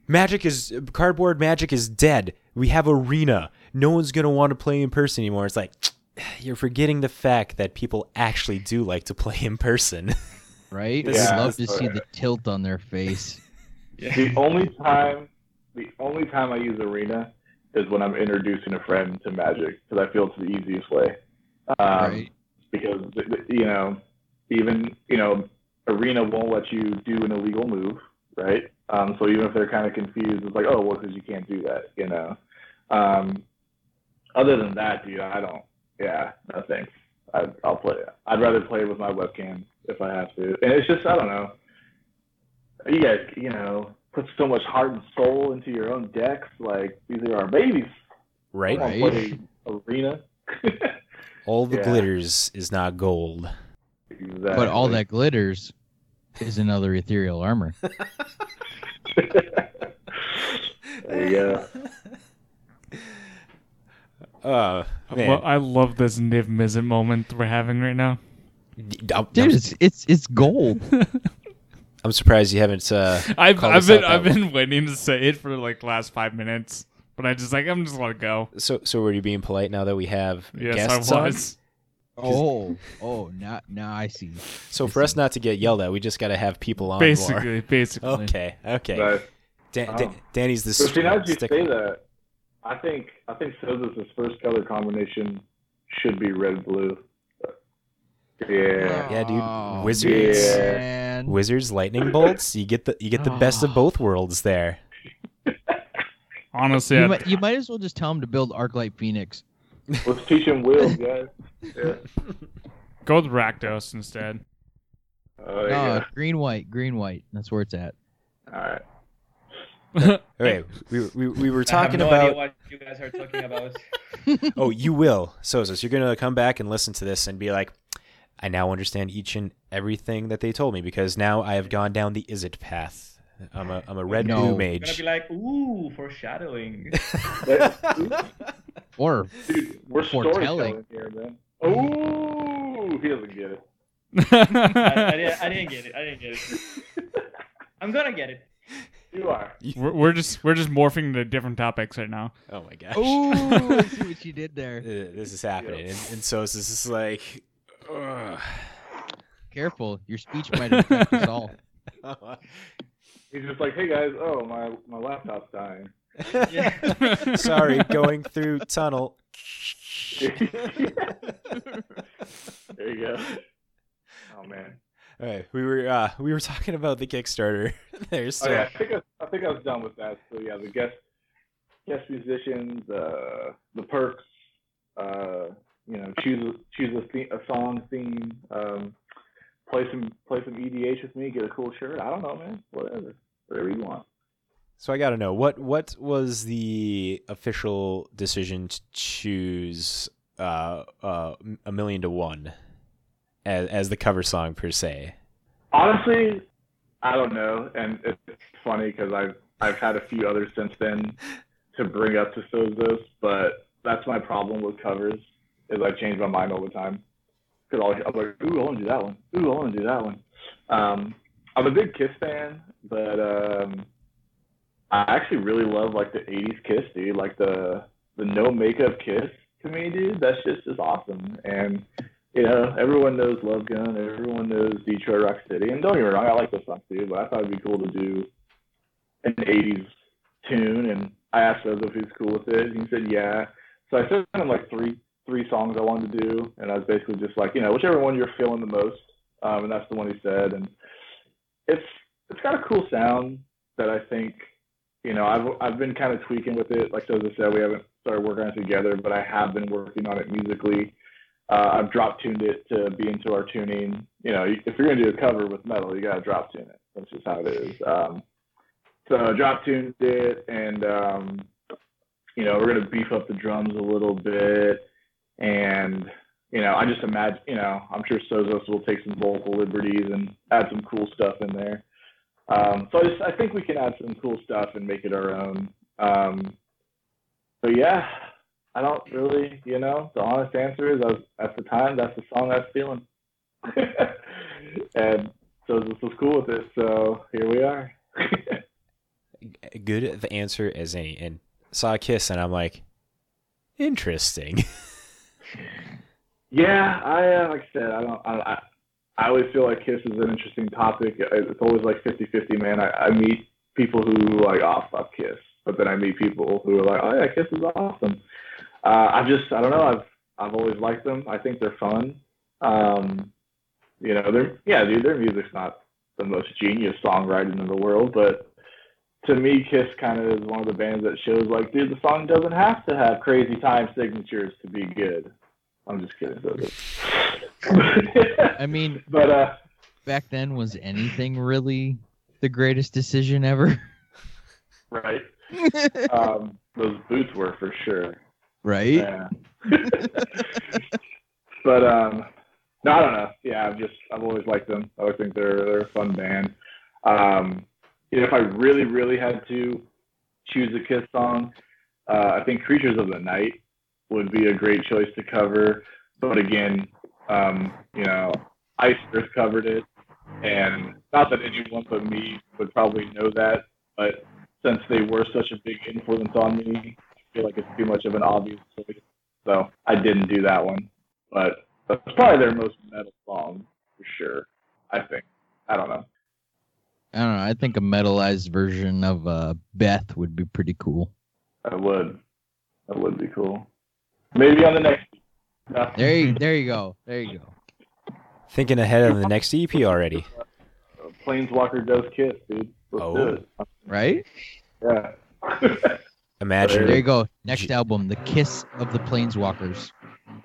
Magic is cardboard. Magic is dead. We have arena. No one's gonna want to play in person anymore. It's like you're forgetting the fact that people actually do like to play in person. Right? This I'd is- love to see the tilt on their face. the only time, the only time I use Arena is when I'm introducing a friend to Magic because I feel it's the easiest way. Um, right? because th- th- you know even you know arena won't let you do an illegal move right um, so even if they're kind of confused it's like oh well because you can't do that you know um, other than that dude i don't yeah no thanks I, i'll play i'd rather play with my webcam if i have to and it's just i don't know you guys you know put so much heart and soul into your own decks like these are our babies right? I arena All the Yeah. glitters is not gold. exactly. But all that glitters is another ethereal armor. there you go. Uh, man. Well, I love this Niv Mizzet moment we're having right now. I'm, Dude, it's it's it's gold. I'm surprised you haven't. Uh, I've I've been I've that been waiting to say it for like last five minutes, but I just like I'm just let it go. so, so were you being polite now that we have Yes, guests I on? was. Oh, oh, now now I see. So for us not to get yelled at, we just got to have people on. more. Basically, basically. Okay. Okay. But, Dan, Oh. Dan- Danny's the but see, now that you stickler. say that, I think I think Sozos' first color combination should be red blue. Yeah. Yeah, dude. Oh, Wizards. Yeah. Wizards lightning bolts. You get the you get the best of oh. both worlds there. Honestly, You might, you might as well just tell him to build Arclight Phoenix. Let's teach him wheels, guys. Yeah. go with Rakdos instead. Oh, there No, you uh, green white, green white. That's where it's at. All right. Okay, we, we, we were I have talking no about. idea what you guys are talking about. oh, you will, Sozos. You're gonna come back and listen to this and be like, I now understand each and everything that they told me because now I have gone down the is it path. I'm a I'm a red No. blue You're gonna be like, ooh, foreshadowing. Or Dude, we're Foretelling. storytelling here, man. Oh, he doesn't get it. I, I, didn't, I didn't get it. I didn't get it. I'm gonna get it. You are. we're, we're just we're just morphing into different topics right now. oh my gosh. oh, I see what you did there. This is happening, and, and so this is like. ugh. Careful, your speech might affect us all. He's just like, hey guys, oh my my laptop's dying. Yeah. Sorry, going through tunnel. there you go. Oh man. All right, we were uh, we were talking about the Kickstarter. There's Oh yeah, I think I, I think I was done with that. So yeah, the guest guest musicians, uh, the perks, uh, you know, choose a- choose a, theme, a song theme, um, play some play some EDH with me, get a cool shirt. I don't know, man. Whatever, whatever you want. So I got to know what what was the official decision to choose uh, uh, a million to one as, as the cover song per se. Honestly, I don't know, and it's funny because I've I've had a few others since then to bring up to Sozos, but that's my problem with covers is I change my mind all the time because I'm like, ooh, I want to do that one. Ooh, I want to do that one. Um, I'm a big Kiss fan, but um, I actually really love like the '80s Kiss, dude. Like the the no makeup Kiss to me, dude. That's just is awesome, and you know, everyone knows Love Gun, everyone knows Detroit Rock City, and don't get me wrong, I like those songs too, but I thought it'd be cool to do an '80s tune, and I asked Ozo if he was cool with it, and he said yeah. So I sent him like three three songs I wanted to do, and I was basically just like, you know, whichever one you're feeling the most, um, and that's the one he said, and it's it's got a cool sound that I think, you know, I've I've been kind of tweaking with it. Like Sozos said, we haven't started working on it together, but I have been working on it musically. Uh, I've drop tuned it to be into our tuning. You know, if you're gonna do a cover with metal, you gotta drop tune it. That's just how it is. Um, so I drop tuned it, and um, you know, we're gonna beef up the drums a little bit, and you know, I just imagine, you know, I'm sure Sozos will take some vocal liberties and add some cool stuff in there. Um, so I just, I think we can add some cool stuff and make it our own. Um, but yeah, I don't really, you know, the honest answer is I was, at the time, that's the song I was feeling. and so this was cool with it. So here we are. Good of answer as any, and saw a kiss, and I'm like, interesting. Yeah, I uh, like I said, I don't. I, I, I always feel like Kiss is an interesting topic. It's always like 50-50, man. I, I meet people who like, oh, fuck Kiss, but then I meet people who are like, oh yeah, Kiss is awesome. Uh, I've just, I don't know. I've I've always liked them. I think they're fun. Um, you know, they're yeah, dude. Their music's not the most genius songwriting in the world, but to me, Kiss kind of is one of the bands that shows like, dude, the song doesn't have to have crazy time signatures to be good. I'm just kidding. I mean, but uh, back then, was anything really the greatest decision ever? right. Um, those boots were for sure. Right? Yeah. but um, no, I don't know. Yeah, I've just I've always liked them. I always think they're they're a fun band. Um, you know, if I really really had to choose a Kiss song, uh, I think "Creatures of the Night" would be a great choice to cover. But again, um, you know, Iced Earth covered it, and not that anyone but me would probably know that, but since they were such a big influence on me, feel like it's too much of an obvious choice. So I didn't do that one. But that's probably their most metal song for sure. I think. I don't know. I don't know. I think a metalized version of uh, Beth would be pretty cool. I would. That would be cool. Maybe on the next. There you, there you go. There you go. Thinking ahead of the next EP already. Planeswalker does kiss, dude. Let's Oh. do it. Right? Yeah. Imagine. There you go. Next album, The Kiss of the Planeswalkers.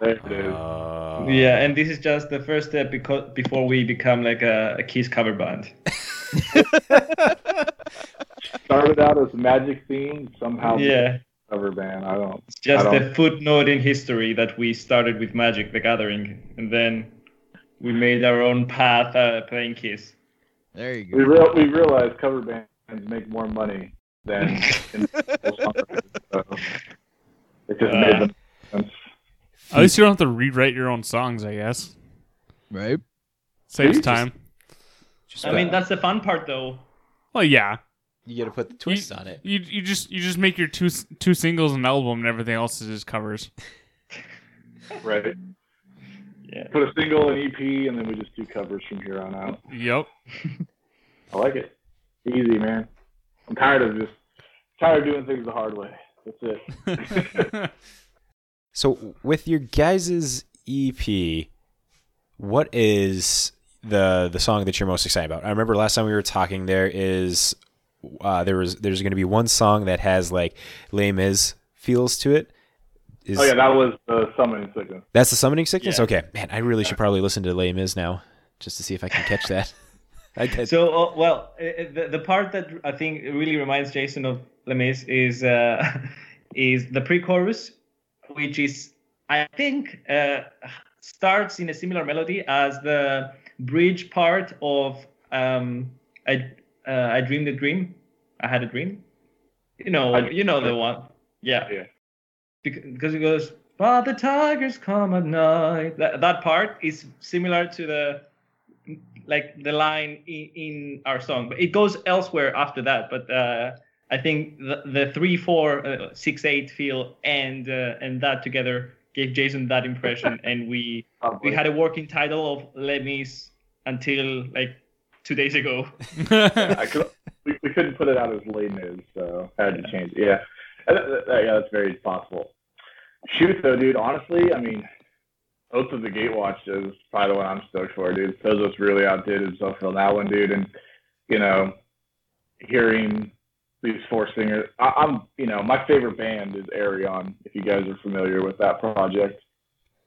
there it is. Uh, Yeah, and this is just the first step because before we become like a, a Kiss cover band. started out as Magic themed, somehow Yeah, cover band. I don't. it's just I a don't- footnote in history that we started with Magic the Gathering, and then we made our own path uh, playing Kiss. There you We go. we realized cover bands make more money than individual so it just Uh. made them sense. At least you don't have to rewrite your own songs, I guess. Right? Saves just- time. Just I mean, that's the fun part, though. Well, yeah. you got to put the twist on it. You you just you just make your two two singles and album, and everything else is just covers. Right. Yeah. Put a single, an EP, and then we just do covers from here on out. Yep. I like it. Easy, man. I'm tired of just tired of doing things the hard way. That's it. So with your guys' EP, what is the the song that you're most excited about? I remember last time we were talking. There is uh, there was there's going to be one song that has like Les Mis feels to it. Is, Oh yeah, that was the summoning sickness. that's the summoning sickness. Yeah. Okay, man, I really should probably listen to Les Mis now just to see if I can catch that. I did. So, uh, well, uh, the, the part that I think really reminds Jason of Les Mis is uh, is the pre-chorus, which is I think uh, starts in a similar melody as the bridge part of um, I uh, I dreamed a dream. I had a dream. You know, I- you know the one. Yeah. Yeah. Bec- Because it goes, but the tigers come at night. That, that part is similar to the like the line in, in our song, but it goes elsewhere after that. But uh, I think the, the three, four, uh, six, eight feel and uh, and that together gave Jason that impression, and we we had a working title of Les Mis until like two days ago. I could, we, we couldn't put it out as Les Mis, so I had to change it. Yeah. Uh, uh, yeah, that's very possible. Shoot though, dude. Honestly, I mean, Oath of the Gatewatch is probably the one I'm stoked for, dude. Sozos really outdid himself on that one, dude. And you know, hearing these four singers, I, I'm, you know, my favorite band is Ayreon. If you guys are familiar with that project,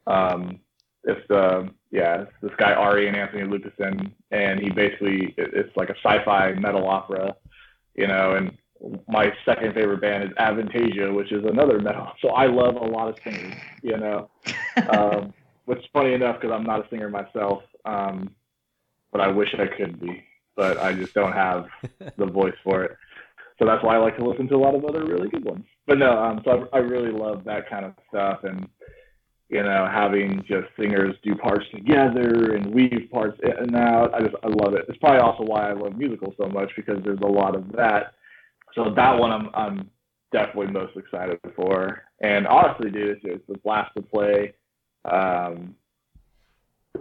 um, it's uh, yeah, it's this guy Arjen Anthony Lucassen, and he basically it- it's like a sci-fi metal opera, you know. And my second favorite band is Avantasia, which is another metal. So I love a lot of singers, you know. um, which is funny enough because I'm not a singer myself, um, but I wish I could be, but I just don't have the voice for it. So that's why I like to listen to a lot of other really good ones. But no, um, so I, I really love that kind of stuff, and you know, having just singers do parts together and weave parts in and out. I just I love it. It's probably also why I love musicals so much because there's a lot of that. So that one I'm I'm definitely most excited for. And honestly, dude, it's, it's a blast to play. Um,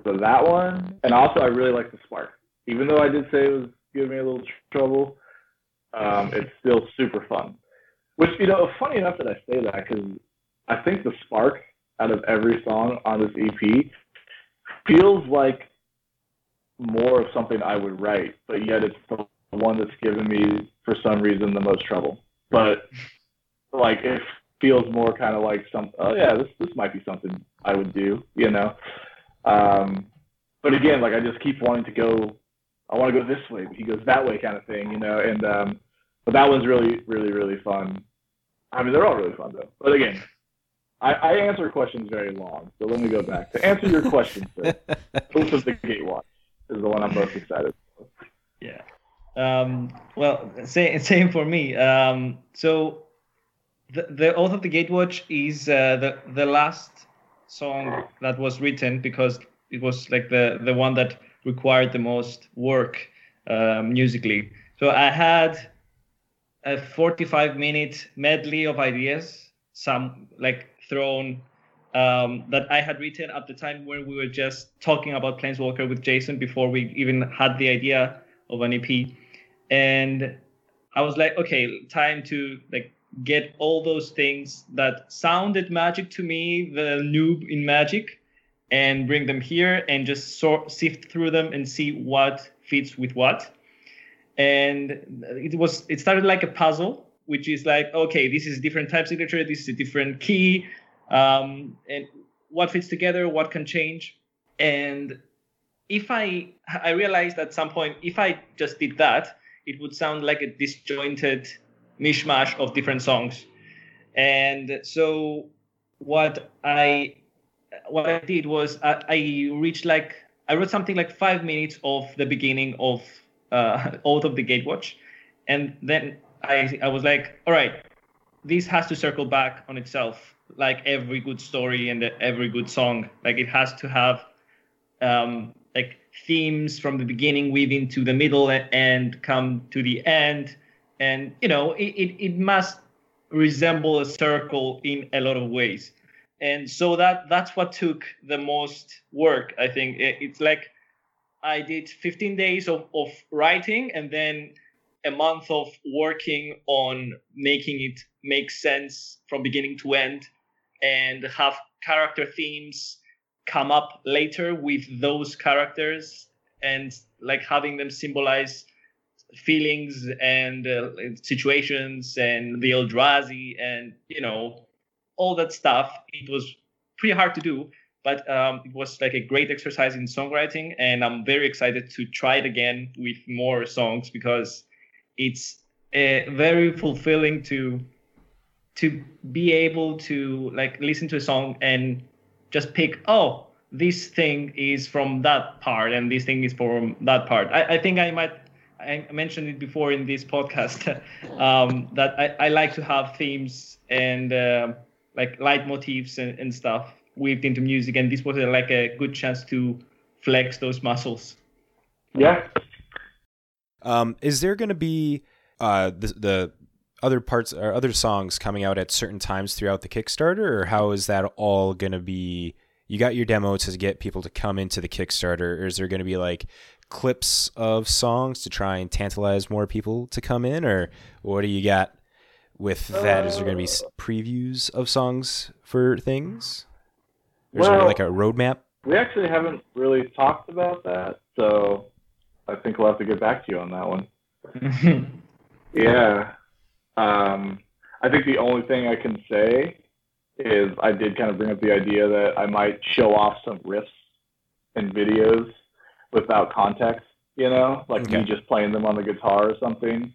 so that one, and also I really like the Spark. Even though I did say it was giving me a little tr- trouble, um, it's still super fun. Which you know, funny enough that I say that because I think the Spark out of every song on this EP feels like more of something I would write, but yet it's the one that's given me for some reason the most trouble. But like it feels more kind of like some oh yeah, this this might be something I would do, you know. Um but again, like I just keep wanting to go I want to go this way, but he goes that way kind of thing, you know, and um but that one's really, really, really fun. I mean they're all really fun though. But again, I, I answer questions very long, so let me go back. To answer your question, sir, Oath of the Gatewatch is the one I'm most excited for. Yeah. Um, well, same, same for me. Um, so, the, the Oath of the Gatewatch is uh, the the last song that was written because it was like the the one that required the most work um, musically. So I had a 45 minute medley of ideas, some like thrown um, that I had written at the time when we were just talking about Planeswalker with Jason before we even had the idea of an EP. And I was like, okay, time to like get all those things that sounded magic to me, the noob in magic, and bring them here and just sort sift through them and see what fits with what. And it was it started like a puzzle, which is like, okay, this is different type signature, this is a different key, um, and what fits together, what can change. And if I I realized at some point if I just did that, it would sound like a disjointed mishmash of different songs. And so what I what I did was I, I reached like I wrote something like five minutes of the beginning of uh, Oath of the Gatewatch, and then I I was like, all right, this has to circle back on itself, like every good story and every good song. Like it has to have um, like themes from the beginning, weave into the middle, and come to the end. And you know, it, it, it must resemble a circle in a lot of ways. And so that that's what took the most work i think. It's like i did 15 days of, of writing and then a month of working on making it make sense from beginning to end and have character themes come up later with those characters and like having them symbolize feelings and uh, situations and the Eldrazi and you know all that stuff. It was pretty hard to do, but um, it was like a great exercise in songwriting, and I'm very excited to try it again with more songs because it's uh, very fulfilling to to be able to like listen to a song and just pick oh this thing is from that part and this thing is from that part i, I think i might i mentioned it before in this podcast um, that I, I like to have themes and uh, like leitmotifs and, and stuff weaved into music, and this was a, like a good chance to flex those muscles. Yeah. Um, is there going to be uh, the, the other parts or other songs coming out at certain times throughout the Kickstarter, or how is that all going to be? You got your demo to get people to come into the Kickstarter, or is there going to be like clips of songs to try and tantalize more people to come in, or what do you got with that? Is there going to be Uh, previews of songs for things? Or is Well- there like a roadmap? We actually haven't really talked about that, so I think we'll have to get back to you on that one. Yeah. Um, I think the only thing I can say is I did kind of bring up the idea that I might show off some riffs and videos without context, you know, like Okay. me just playing them on the guitar or something.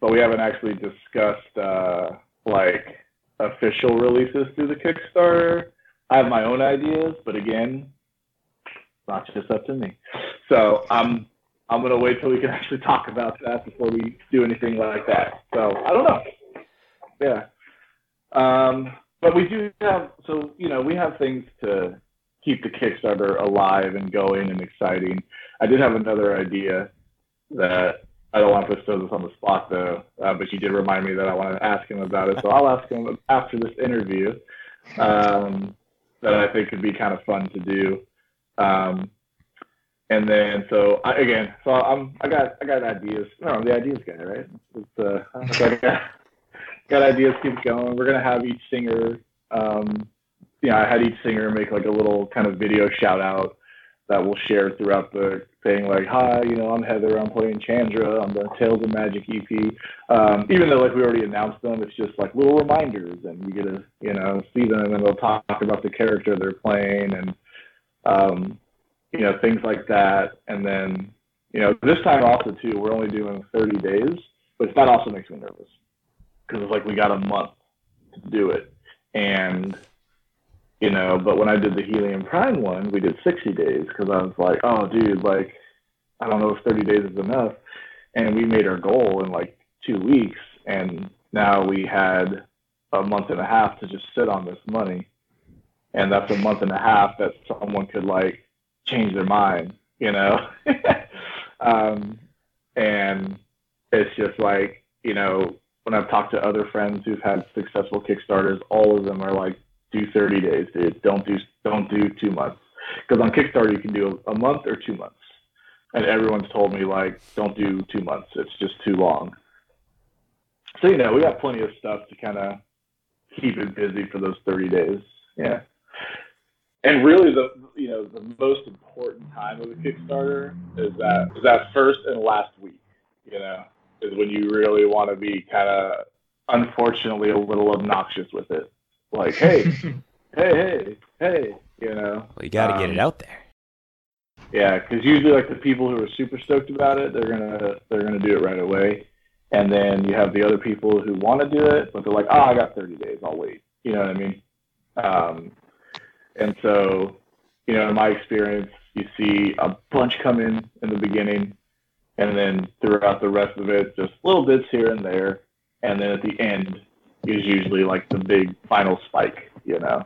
But we haven't actually discussed uh, like official releases through the Kickstarter. I have my own ideas, but again, it's not just up to me. So I'm I'm gonna wait till we can actually talk about that before we do anything like that. So I don't know. Yeah. Um, but we do have so you know we have things to keep the Kickstarter alive and going and exciting. I did have another idea that I don't want to put Sozos on the spot though, uh, but you did remind me that I wanted to ask him about it. So I'll ask him after this interview. Um, that I think could be kind of fun to do. Um, and then so I, again, so I'm I got I got ideas. No, I'm the ideas guy, right? It's, uh, got, got ideas. Keep going. We're gonna have each singer. Um, yeah, I had each singer make like a little kind of video shout out that we'll share throughout the thing. Like, hi, you know, I'm Heather. I'm playing Chandra on the Tales of Magic EP. Um, even though like we already announced them, it's just like little reminders, and you get to you know see them, and they'll talk about the character they're playing, and um, you know things like that. And then you know this time also too, we're only doing 30 days, but that also makes me nervous because it's like we got a month to do it, and you know. But when I did the Helium Prime one, we did 60 days because I was like, oh dude, like I don't know if 30 days is enough, and we made our goal in like two weeks, and now we had a month and a half to just sit on this money, and that's a month and a half that someone could like change their mind, you know. um, and it's just like you know when I've talked to other friends who've had successful Kickstarters, all of them are like, do 30 days, dude. Don't do don't do two months because on Kickstarter you can do a, month or two months, and everyone's told me like, don't do two months. It's just too long. So you know we got plenty of stuff to kind of keep it busy for those 30 days. Yeah. And really, the you know the most important time of the Kickstarter is that is that first and last week. You know, is when you really want to be kind of, unfortunately, a little obnoxious with it. Like, hey, hey, hey, hey, you know. Well, you got to get Um, it out there. Yeah, because usually like the people who are super stoked about it, they're gonna they're gonna do it right away, and then you have the other people who want to do it, but they're like, oh, I got 30 days, I'll wait. You know what I mean? Um, and so, you know, in my experience, you see a bunch come in in the beginning, and then throughout the rest of it, just little bits here and there, and then at the end is usually like the big final spike. You know,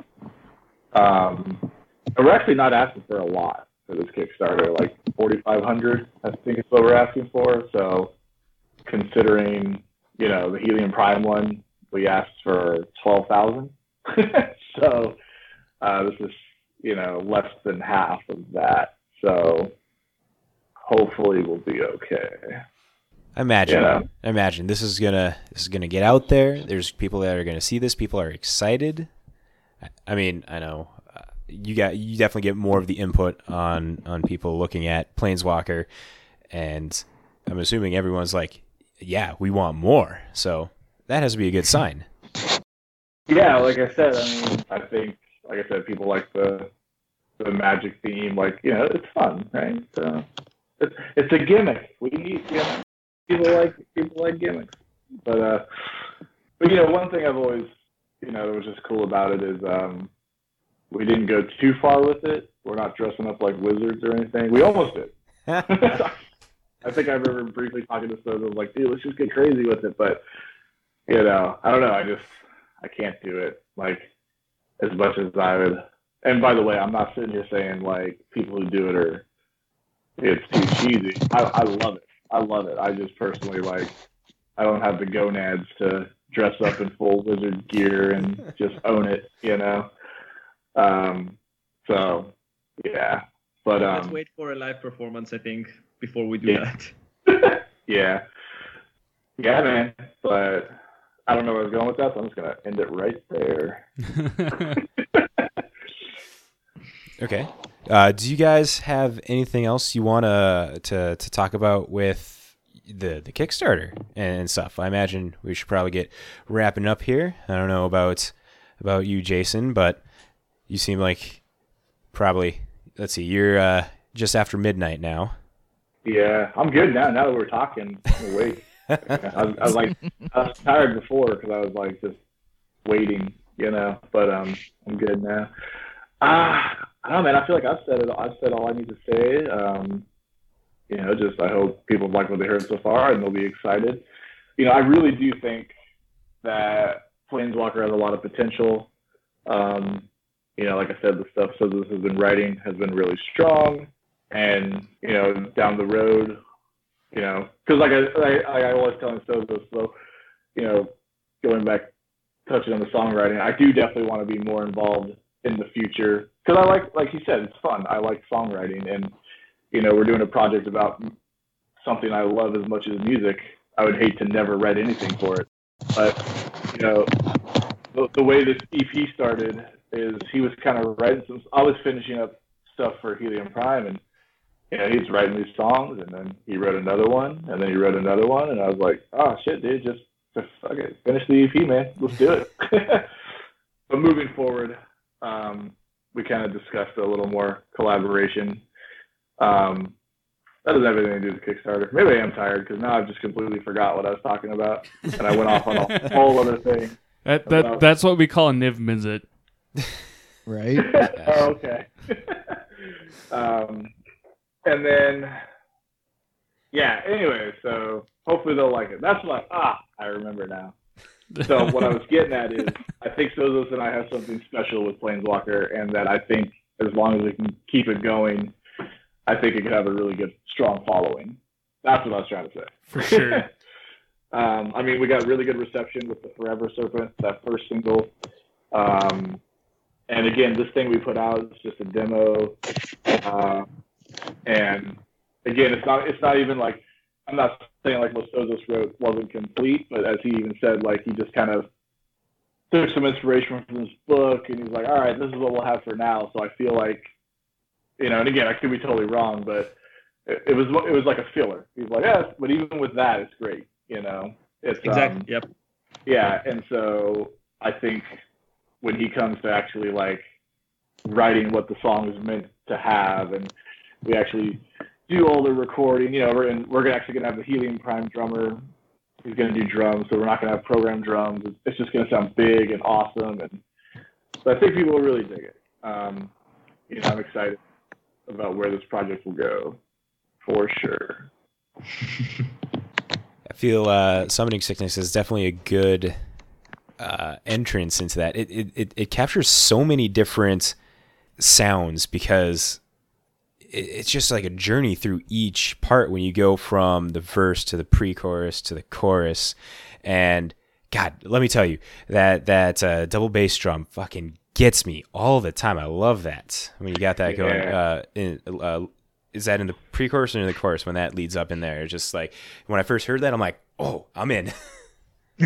um, we're actually not asking for a lot for this Kickstarter, like 4,500, I think is what we're asking for. So, considering you know the Helium Prime one, we asked for 12,000. so uh, this is you know less than half of that. So hopefully we'll be okay. Imagine. Yeah. Imagine this is gonna this is gonna get out there. There's people that are gonna see this. People are excited. I- mean, I know uh, you got you definitely get more of the input on on people looking at Planeswalker, and I'm assuming everyone's like, yeah, we want more. So that has to be a good sign. Yeah, like I said, I mean, I think, like I said, people like the the magic theme. Like, you know, it's fun, right? So it's it's a gimmick. We need, you know, people like people like gimmicks. But uh, but you know, one thing I've always, you know, that was just cool about it is um, we didn't go too far with it. We're not dressing up like wizards or anything. We almost did. I think I remember briefly talking to someone like, dude, let's just get crazy with it. But you know, I don't know. I just I can't do it like as much as I would. And by the way, I'm not sitting here saying like people who do it are it's too cheesy. I, I love it. I love it. I just personally like I don't have the gonads to dress up in full wizard gear and just own it, you know. Um, so yeah, but Let's um, wait for a live performance, I think, before we do Yeah. that. yeah, yeah, man. But I don't know where I was going with that, so I'm just gonna end it right there. Okay. Uh, do you guys have anything else you want to to to talk about with the the Kickstarter and stuff? I imagine we should probably get wrapping up here. I don't know about about you, Jason, but you seem like probably. Let's see, you're uh, just after midnight now. Yeah, I'm good now. Now that we're talking, I'm awake. I, was, I was like, I was tired before because I was like just waiting, you know. But um, I'm good now. Ah, I don't know, man. I feel like I've said it. I've said all I need to say. Um, you know, just I hope people like what they heard so far and they'll be excited. You know, I really do think that Planeswalker has a lot of potential. Um, you know, like I said, the stuff Sozos has been writing has been really strong, and you know, down the road, you know, because like I, I, I always tell Sozos, so you know, going back, touching on the songwriting, I do definitely want to be more involved in the future because I like, like you said, it's fun. I like songwriting, and you know, we're doing a project about something I love as much as music. I would hate to never write anything for it, but you know, the, the way this EP started is he was kind of writing some. I was finishing up stuff for Helium Prime, and you know, he's writing these songs, and then he wrote another one, and then he wrote another one, and I was like, oh shit, dude, just just fuck it, finish the EP, man, let's do it. but moving forward, um, we kind of discussed a little more collaboration. Um, that doesn't have anything to do with Kickstarter. Maybe I am tired because now I've just completely forgot what I was talking about, and I went off on a whole other thing. that, that that's what we call a niv mizzet. right? oh, okay. um, and then, yeah. Anyway, so hopefully they'll like it. That's what. Ah, I remember now. So what I was getting at is, I think Sozos and I have something special with Planeswalker, and that I think as long as we can keep it going, I think it could have a really good, strong following. That's what I was trying to say. For sure. um, I mean, we got really good reception with the Forever Serpent, that first single. Um, and again, this thing we put out is just a demo. Uh, and again, it's not it's not even like I'm not saying like what Sozos wrote wasn't complete, but as he even said, like he just kind of took some inspiration from this book, and he's like, all right, this is what we'll have for now. So I feel like, you know, and again, I could be totally wrong, but it, it was it was like a filler. He's like, yeah, but even with that, it's great. You know, it's Exactly. um, Yep. yeah, and so I think when he comes to actually like writing what the song is meant to have and we actually do all the recording. You know, we're we're actually gonna have the Helium Prime drummer. He's gonna do drums, so we're not gonna have programmed drums. It's, just gonna sound big and awesome, and so I think people will really dig it. Um, you know, I'm excited about where this project will go, for sure. I feel uh, summoning sickness is definitely a good uh, entrance into that. It, it it it captures so many different sounds because it's just like a journey through each part when you go from the verse to the pre-chorus to the chorus, and God, let me tell you that that uh, double bass drum fucking gets me all the time. I love that when you got that going. Yeah. Uh, in, uh, is that in the pre-chorus or in the chorus when that leads up in there? It's just like when I first heard that, I'm like, oh, I'm in.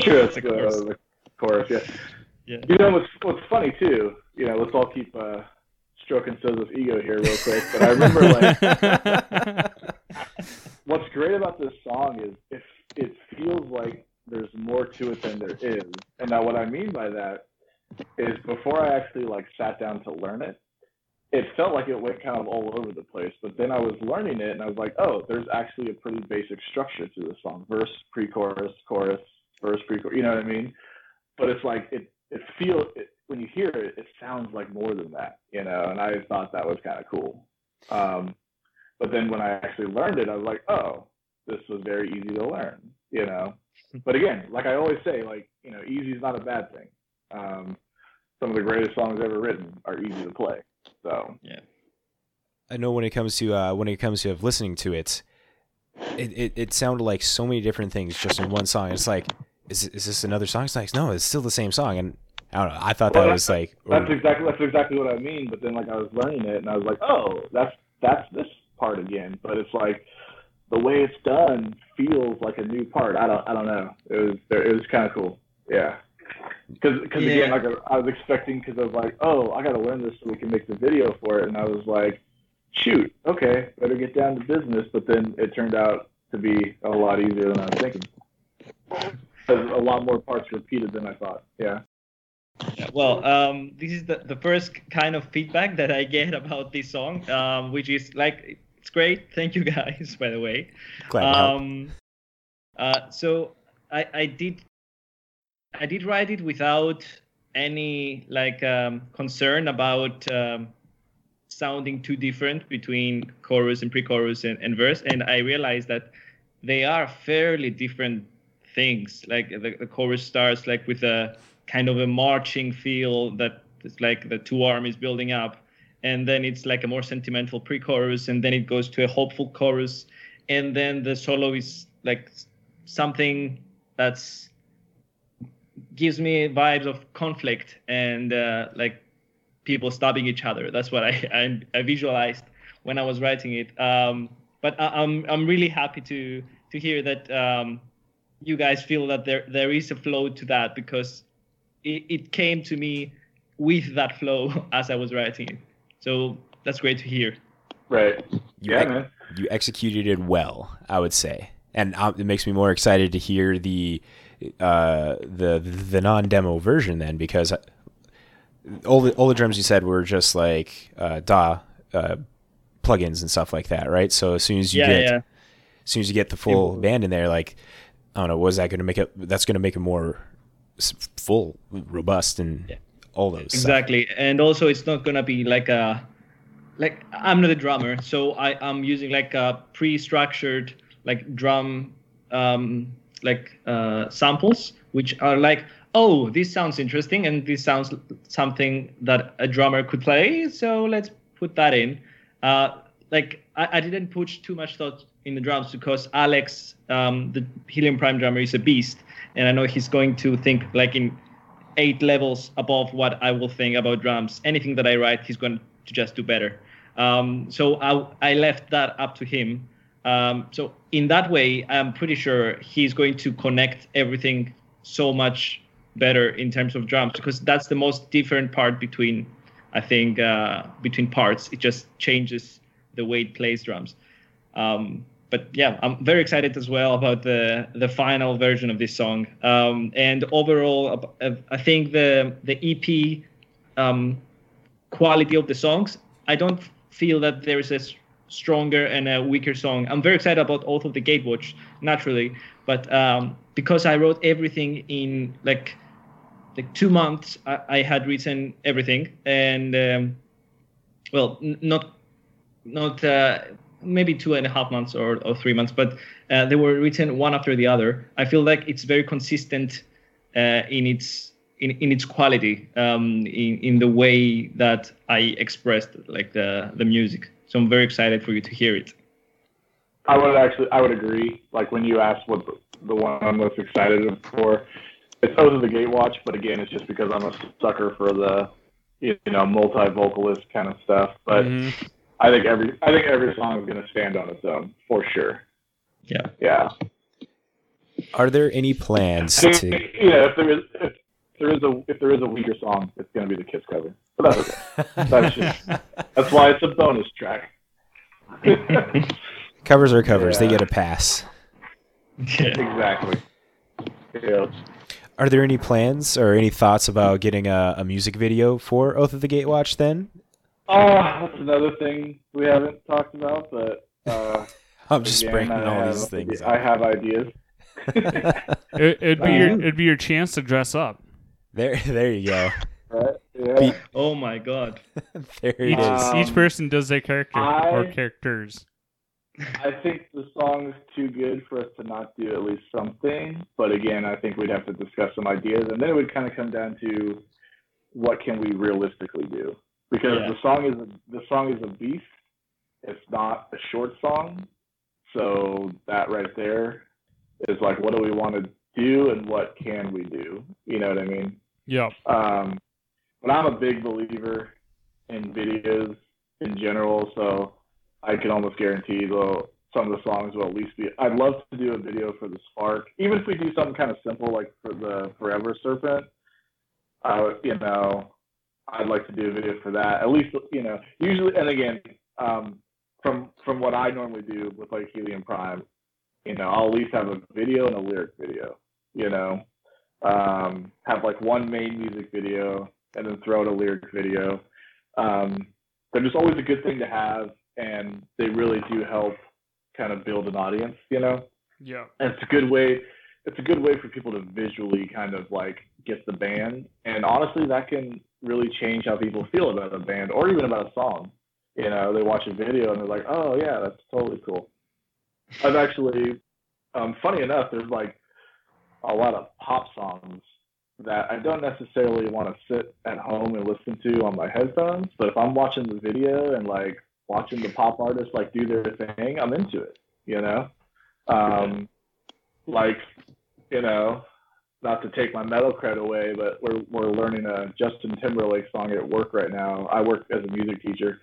Sure, that's The the, chorus. the chorus. Yeah. Yeah. You know what's what's funny too? You know, let's all keep uh, stroking Sozo's ego here real quick. But I remember like what's great about this song is if it feels like there's more to it than there is. And now what I mean by that is before I actually like sat down to learn it, it felt like it went kind of all over the place. But then I was learning it and I was like, oh, there's actually a pretty basic structure to this song. Verse, pre-chorus, chorus, verse, pre-chorus, you know what I mean? But it's like it it feels it, when you hear it, it sounds like more than that, you know. And I thought that was kind of cool. Um, but then when I actually learned it, I was like, oh, this was very easy to learn, you know. But again, like I always say, like you know, easy is not a bad thing. Um, some of the greatest songs ever written are easy to play. So yeah, I know when it comes to uh, when it comes to listening to it, it, it, it sounded like so many different things just in one song. It's like, is is this another song? It's like, no, it's still the same song. And I don't know. I thought that was like, that's exactly that's exactly what I mean. But then like I was learning it, and I was like, oh, that's that's this part again. But it's like the way it's done feels like a new part. I don't I don't know. It was it was kind of cool. Yeah. Because Yeah. again, like I was expecting, because I was like, oh, I got to learn this so we can make the video for it, and I was like, shoot, okay, better get down to business. But then it turned out to be a lot easier than I was thinking. A lot more parts repeated than I thought. Yeah. Yeah, well, um, this is the, the first kind of feedback that I get about this song, um, which is like, it's great. Thank you guys, by the way. glad. Um, uh, so I, I did I did write it without any like um, concern about um, sounding too different between chorus and pre-chorus and, and verse, and I realized that they are fairly different things. Like the, the chorus starts like with a kind of a marching feel that it's like the two armies building up, and then it's like a more sentimental pre-chorus, and then it goes to a hopeful chorus, and then the solo is like something that's gives me vibes of conflict and uh, like people stabbing each other. That's what I, I, I visualized when I was writing it. Um, but I, I'm I'm really happy to to hear that um, you guys feel that there there is a flow to that because it, it came to me with that flow as I was writing it. So that's great to hear. Right. You yeah, ex- man. you executed it well, I would say, and um, it makes me more excited to hear the uh, the the non demo version then because all the all the drums you said were just like uh, DAW uh, plugins and stuff like that, right? So as soon as you yeah, get yeah. as soon as you get the full band in there, like I don't know, was that going to make it? That's going to make it more s- full, robust, and Yeah. all those. stuff. exactly and also it's not gonna be like a like i'm not a drummer so i i'm using like a pre-structured like drum um like uh samples which are like oh this sounds interesting and this sounds something that a drummer could play so let's put that in uh like i, I didn't put too much thought in the drums because alex um the helium prime drummer is a beast and i know he's going to think like in eight levels above what I will think about drums. Anything that I write, he's going to just do better. Um, so I, I left that up to him. Um, so in that way, I'm pretty sure he's going to connect everything so much better in terms of drums because that's the most different part between, I think, uh, between parts. It just changes the way it plays drums. Um, but yeah, I'm very excited as well about the the final version of this song. Um, and overall, I think the the EP um, quality of the songs, I don't feel that there is a stronger and a weaker song. I'm very excited about Oath of the Gatewatch, naturally, but um, because I wrote everything in like like two months, I, I had written everything, and um, well, n- not not uh, maybe two and a half months or, or three months, but uh, they were written one after the other. I feel like it's very consistent uh, in its in, in its quality, um, in in the way that I expressed like the the music. So I'm very excited for you to hear it. I would actually, I would agree. Like when you asked what the, the one I'm most excited for, it's Oath of the Gatewatch. But again, it's just because I'm a sucker for the, you know, multi-vocalist kind of stuff. But Mhm. I think every, I think every song is going to stand on its own for sure. Yeah. Yeah. Are there any plans I to? think, you know, if there is, if there is a, if there is a weaker song, it's going to be the Kiss cover. But that's okay. That's just, that's why it's a bonus track. Covers are covers. They get a pass. Yeah. exactly. Yeah. Are there any plans or any thoughts about getting a, a music video for Oath of the Gatewatch then? Oh, that's another thing we haven't talked about, but uh, I'm just again, bringing all have, these things I up. have ideas. It, it'd be your Uh, it'd be your chance to dress up. There, there you go. Right? Yeah. Oh my god. There it Each, is. Um, each person does their character or characters. I think the song's too good for us to not do at least something. But again, I think we'd have to discuss some ideas, and then it would kind of come down to what can we realistically do? Because Yeah. the song is the song is a beast. It's not a short song, so that right there is like, what do we want to do, and what can we do? You know what I mean? Yeah. Um, but I'm a big believer in videos in general, so I can almost guarantee though some of the songs will at least be. I'd love to do a video for the Spark, even if we do something kind of simple like for the Forever Serpent. Uh, you know, I'd like to do a video for that. At least you know, usually, and again, um, from from what I normally do with like Helium Prime, you know, I'll at least have a video and a lyric video. You know, um, have like one main music video and then throw out a lyric video. Um, they're just always a good thing to have, and they really do help kind of build an audience, you know. Yeah. And it's a good way. It's a good way for people to visually kind of like get the band, and honestly, that can really change how people feel about a band or even about a song. You know, they watch a video and they're like, "Oh yeah, that's totally cool." I've actually, um, funny enough, there's like a lot of pop songs that I don't necessarily want to sit at home and listen to on my headphones, but if I'm watching the video and like watching the pop artists like do their thing, I'm into it, you know? Um, like, you know, not to take my metal cred away, but we're we're learning a Justin Timberlake song at work right now. I work as a music teacher,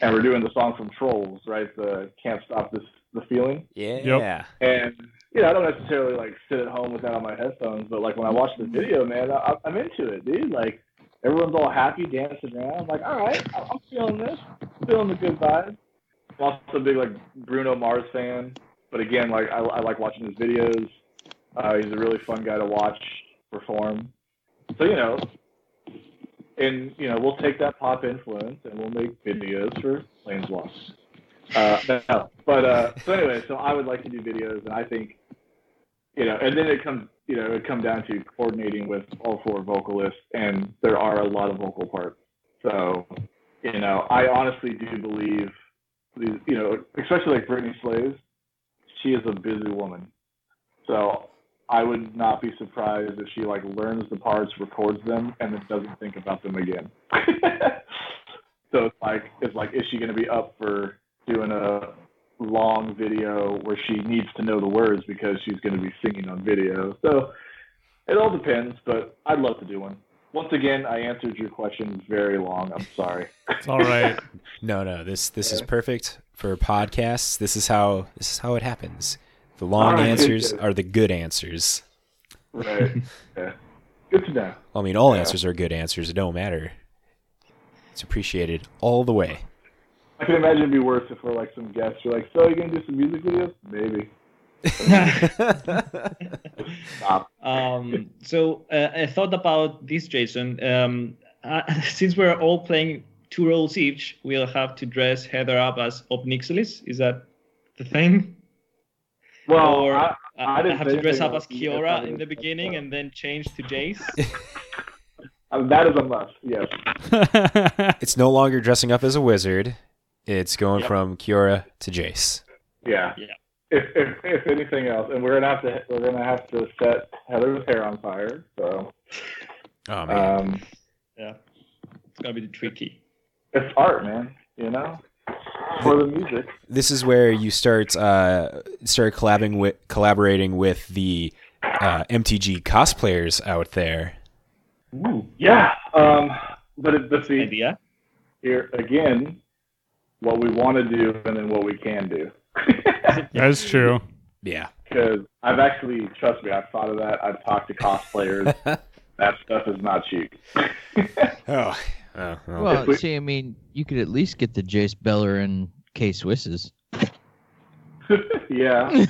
and we're doing the song from Trolls, right? The Can't Stop This the Feeling. Yeah. And you know, I don't necessarily like sit at home with that on my headphones, but like when I watch the mm-hmm. video, man, I, I'm into it, dude. Like everyone's all happy, dancing around. I'm like, all right, I- I'm feeling this, I'm feeling the good vibes. I'm also a big like Bruno Mars fan, but again, like I, I like watching his videos. Uh, he's a really fun guy to watch perform. So you know, and you know, we'll take that pop influence and we'll make videos for Planeswalkers. Uh, no, but uh, so anyway, so I would like to do videos, and I think, you know, and then it comes, you know, it come down to coordinating with all four vocalists, and there are a lot of vocal parts. So, you know, I honestly do believe you know, especially like Brittney Slayes, she is a busy woman. So I would not be surprised if she like learns the parts, records them, and then doesn't think about them again. so it's like it's like is she going to be up for doing a long video where she needs to know the words because she's going to be singing on video. So it all depends, but I'd love to do one. Once again, I answered your question very long. I'm sorry. It's all right. No, no. This this is perfect for podcasts. This is how this is how it happens. The long All right, answers good. are the good answers. Right. yeah. Good to know. I mean, all Yeah. answers are good answers. It don't matter. It's appreciated all the way. I can imagine it'd be worse if we're like some guests. You're like, so you gonna do some music videos? Maybe. Stop. Um, so uh, I thought about this, Jason. Um, uh, since we're all playing two roles each, we'll have to dress Heather up as Ob Nixilis. Is that the thing? Well, or I, I, I didn't have to dress up as about Kiora in the beginning and then change to Jace. uh, that is a must. Yes. It's no longer dressing up as a wizard. It's going Yep. from Kiora to Jace. Yeah. Yeah. If, if if anything else, and we're gonna have to we're gonna have to set Heather's hair on fire. So Oh man. um, It's gonna be tricky. it's art, man. You know, for the music. this is where you start uh, start collabing with collaborating with the uh, MTG cosplayers out there. Yeah. Um, but it, but see, Idea. here again, what we want to do and then what we can do. That's true. Yeah. Because I've actually, trust me, I've thought of that. I've talked to cosplayers. that stuff is not cheap. Oh. Oh, well. Well, we- see, I mean, you could at least get the Jace Beleren K Swisses. yeah.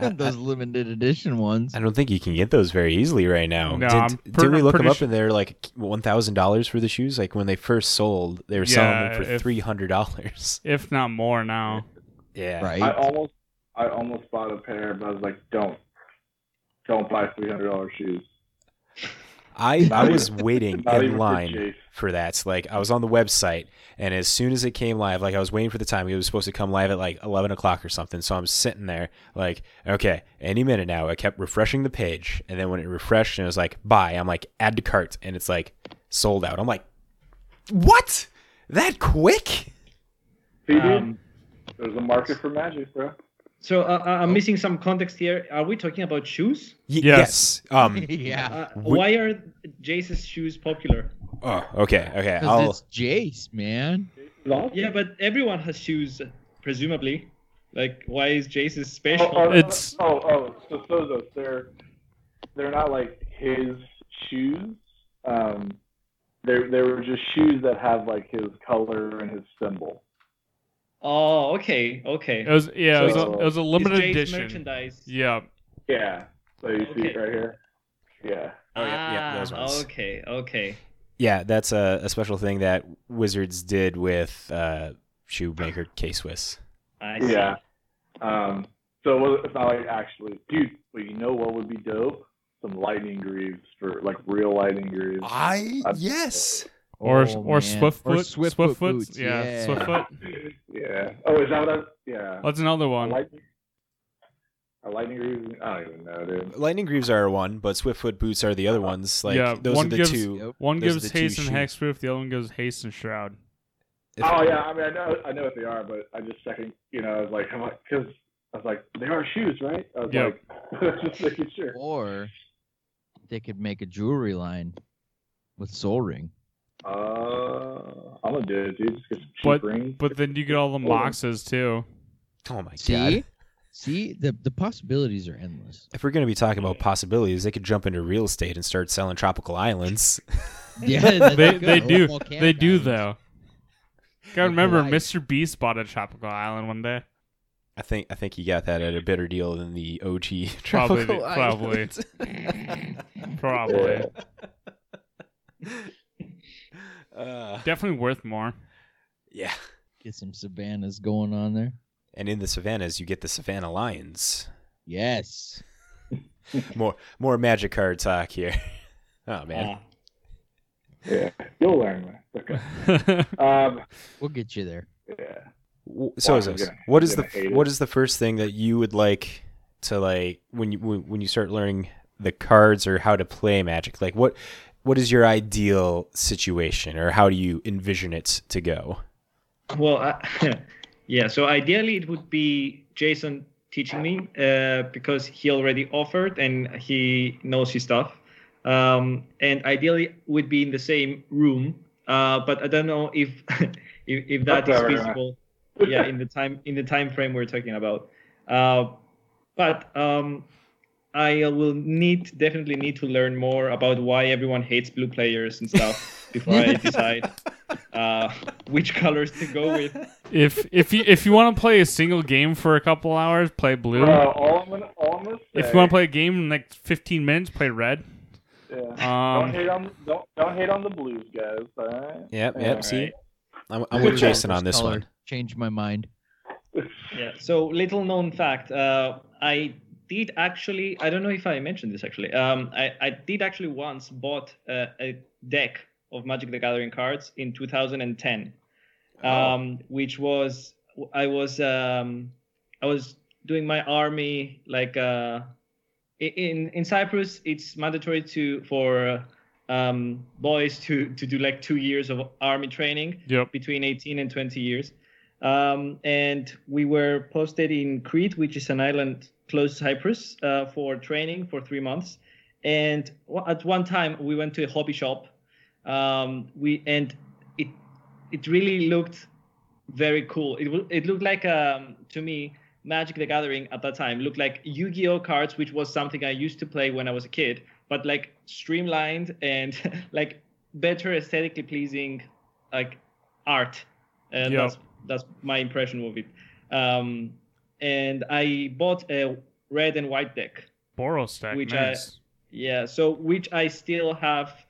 Those limited edition ones. I don't think you can get those very easily right now. No, did, I'm did we look them up su- and they're like one thousand dollars for the shoes? Like when they first sold, they were selling them for if- three hundred dollars. If not more now. Yeah. Right. I almost, I almost bought a pair, but I was like, don't, don't buy three hundred dollars shoes. I, I was waiting in line for that. Like I was on the website, and as soon as it came live, like I was waiting for the time. It was supposed to come live at like eleven o'clock or something. So I'm sitting there, like, okay, any minute now. I kept refreshing the page, and then when it refreshed and it was like buy, I'm like add to cart, and it's like sold out. I'm like, what? That quick? See, dude, Um, there's a market for magic, bro. So uh, uh, I'm missing some context here. Are we talking about shoes? Y- Yes. Um. yeah. Uh, why are Jace's shoes popular? Oh. Okay. Okay. Because I'll. it's Jace, man. Yeah, but everyone has shoes, presumably. Like, why is Jace's special? Oh, oh, It's- oh, oh, so Sozos, they're they're not like his shoes. Um, they they were just shoes that have like his color and his symbol. Oh, okay, okay. It was yeah, it was, a, it was a limited It's edition. merchandise. Yeah. Yeah. So you see it right here. Yeah. Oh, yeah, yeah, those Ah, ones. Okay, okay. Yeah, that's a, a special thing that Wizards did with uh, shoemaker K Swiss. I see. Yeah. Um. So it was- it's not like actually, dude. But you know what would be dope? Some lightning greaves for like real lightning greaves. I I'd- yes. Or Oh, or. Swiftfoot. Or Swiftfoot Swiftfoot. boots. Yeah, Yeah. Swiftfoot. Yeah. Oh, is that what I? Yeah. That's another one. lightning. A lightning greaves. I don't even know, dude. Lightning Greaves are one, but Swiftfoot boots are the other uh, ones. Like Yeah, those one are the gives- two. Yep. One Those gives the haste and shoes. hexproof, the other one gives haste and shroud. If- Oh yeah, I mean I know I know what they are, but I just second you know I was like I'm like because I was like they are shoes, right? I was Yep. like just making sure. Or they could make a jewelry line with Sol Ring. Uh, I'm gonna do it, dude. Just get some cheap But rings. but then you get all the Hold on. moxes too. Oh my See? god! See, the the possibilities are endless. If we're gonna be talking about possibilities, they could jump into real estate and start selling tropical islands. Yeah, that's They they do Volcanic they do islands. though. Gotta remember, Hawaii. Mr. Beast bought a tropical island one day. I think I think he got that at a better deal than the OG tropical probably, island. probably. Uh, Definitely worth more. yeah. Get some savannas going on there. And in the savannas, you get the Savannah Lions. Yes. More more magic card talk here. Oh man. Ah, yeah, you'll learn that. Okay. Um, We'll get you there. yeah. So Wow, is this. gonna- What the gonna what it. is the first thing that you would like to like when you when when you start learning the cards or how to play Magic? Like what what is your ideal situation or how do you envision it to go? well, I, yeah. So ideally, it would be Jason teaching me uh, because he already offered and he knows his stuff. Um, and ideally, would be in the same room. Uh, but I don't know if if, if that is That's all right. feasible. yeah, in the time in the time frame we're talking about. Uh, but um, I will need definitely need to learn more about why everyone hates blue players and stuff before I decide uh, which colors to go with. If if you if you want to play a single game for a couple hours, play blue. Bro, all I'm gonna, all I'm gonna say. if you want to play a game in like 15 minutes, play red. yeah. Um, don't hate on don't don't hate on the blues, guys. All right. Yep, Yeah. yep. See, I'm, I'm with Jason on this color. one. Change my mind. Yeah. So little known fact. Uh, I did actually. I don't know if I mentioned this actually. Um, I, I did actually once bought a, a deck of Magic the Gathering cards in 2010, um, which was I was um, I was doing my army like uh, in in Cyprus. It's mandatory to for um, boys to to do like two years of army training Yep. between 18 and 20 years. Um, and we were posted in Crete, which is an island close to Cyprus, uh, for training for three months. And at one time, we went to a hobby shop. Um, we and it it really looked very cool. It it looked like um, to me Magic the Gathering at that time looked like Yu-Gi-Oh cards, which was something I used to play when I was a kid, but like streamlined and like better aesthetically pleasing, like art. And Yep. that's that's my impression of it. Um, and I bought a red and white deck. Boros stack. Which I- Yeah, so which I still have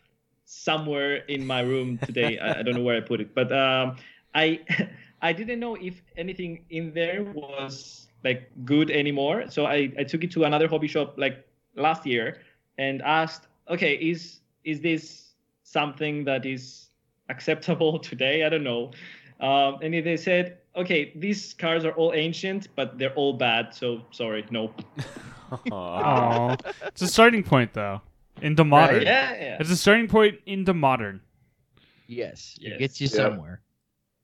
somewhere in my room today. I, I don't know where I put it, but um, I I didn't know if anything in there was like good anymore. So I, I took it to another hobby shop like last year and asked, okay, is is this something that is acceptable today? I don't know. Um, and they said, okay, these cards are all ancient, but they're all bad. So sorry, no. Aw. it's a starting point though. Into modern. Yeah, yeah. It's a starting point into modern. Yes, Yes. it gets you Yeah. somewhere.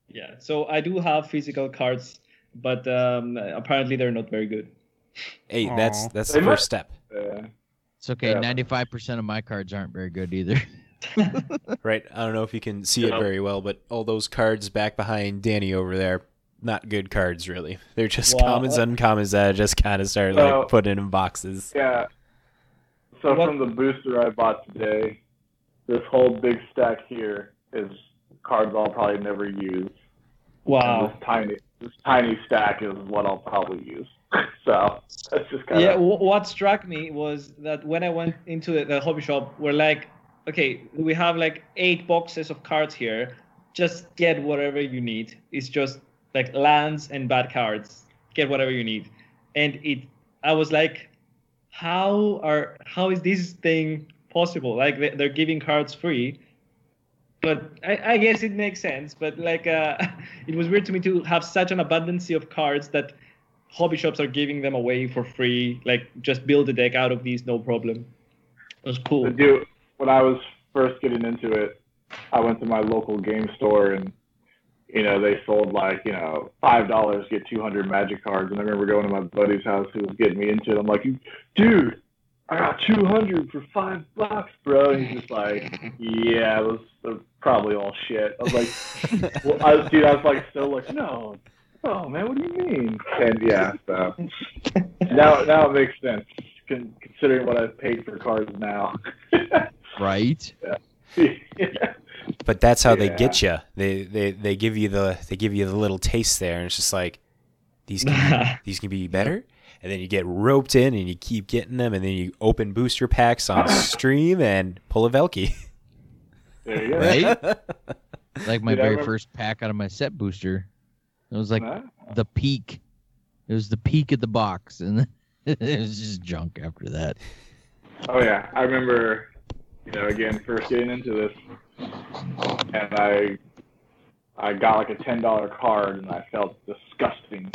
Yeah, so I do have physical cards, but um, apparently they're not very good. Hey, that's that's the first step, Uh, It's okay. Yeah. Ninety-five percent of my cards aren't very good either. right? I don't know if you can see it very well, but all those cards back behind Danny over there, not good cards really. They're just Wow. commons, uh, uncommons that I just kind of started So- like putting in boxes. yeah. So What- from the booster I bought today, this whole big stack here is cards I'll probably never use. And Wow. this tiny, this tiny stack is what I'll probably use. so that's just kind Yeah, of w- what struck me was that when I went into the, the hobby shop, we're like, okay, we have like eight boxes of cards here. Just get whatever you need. It's just like lands and bad cards. Get whatever you need. And it, I was like, how are how is this thing possible? Like they- they're giving cards free. But I, I guess it makes sense. But like, uh, it was weird to me to have such an abundance of cards that hobby shops are giving them away for free. Like, just build a deck out of these, no problem. It was cool. to do. When I was first getting into it, I went to my local game store and you know they sold like you know five dollars get two hundred magic cards, and I remember going to my buddy's house who was getting me into it. I'm like, dude, I got two hundred for five bucks, bro. And he's just like, yeah, it was probably all shit. I was like, well, I, dude, I was like, so like, no, oh man, what do you mean? And yeah, so now now it makes sense considering what I've paid for cards now. right? But that's how they get you. They, they they give you the they give you the little taste there, and it's just like these can, these can be better. And then you get roped in, and you keep getting them, and then you open booster packs on stream and pull a Valki. there you go. Right? Like my Dude, I very first pack out of my set booster. It was like Huh? the peak. It was the peak of the box, and it was just junk after that. Oh yeah, I remember. You know, again, first getting into this, and I, I got like a ten dollar card, and I felt disgusting.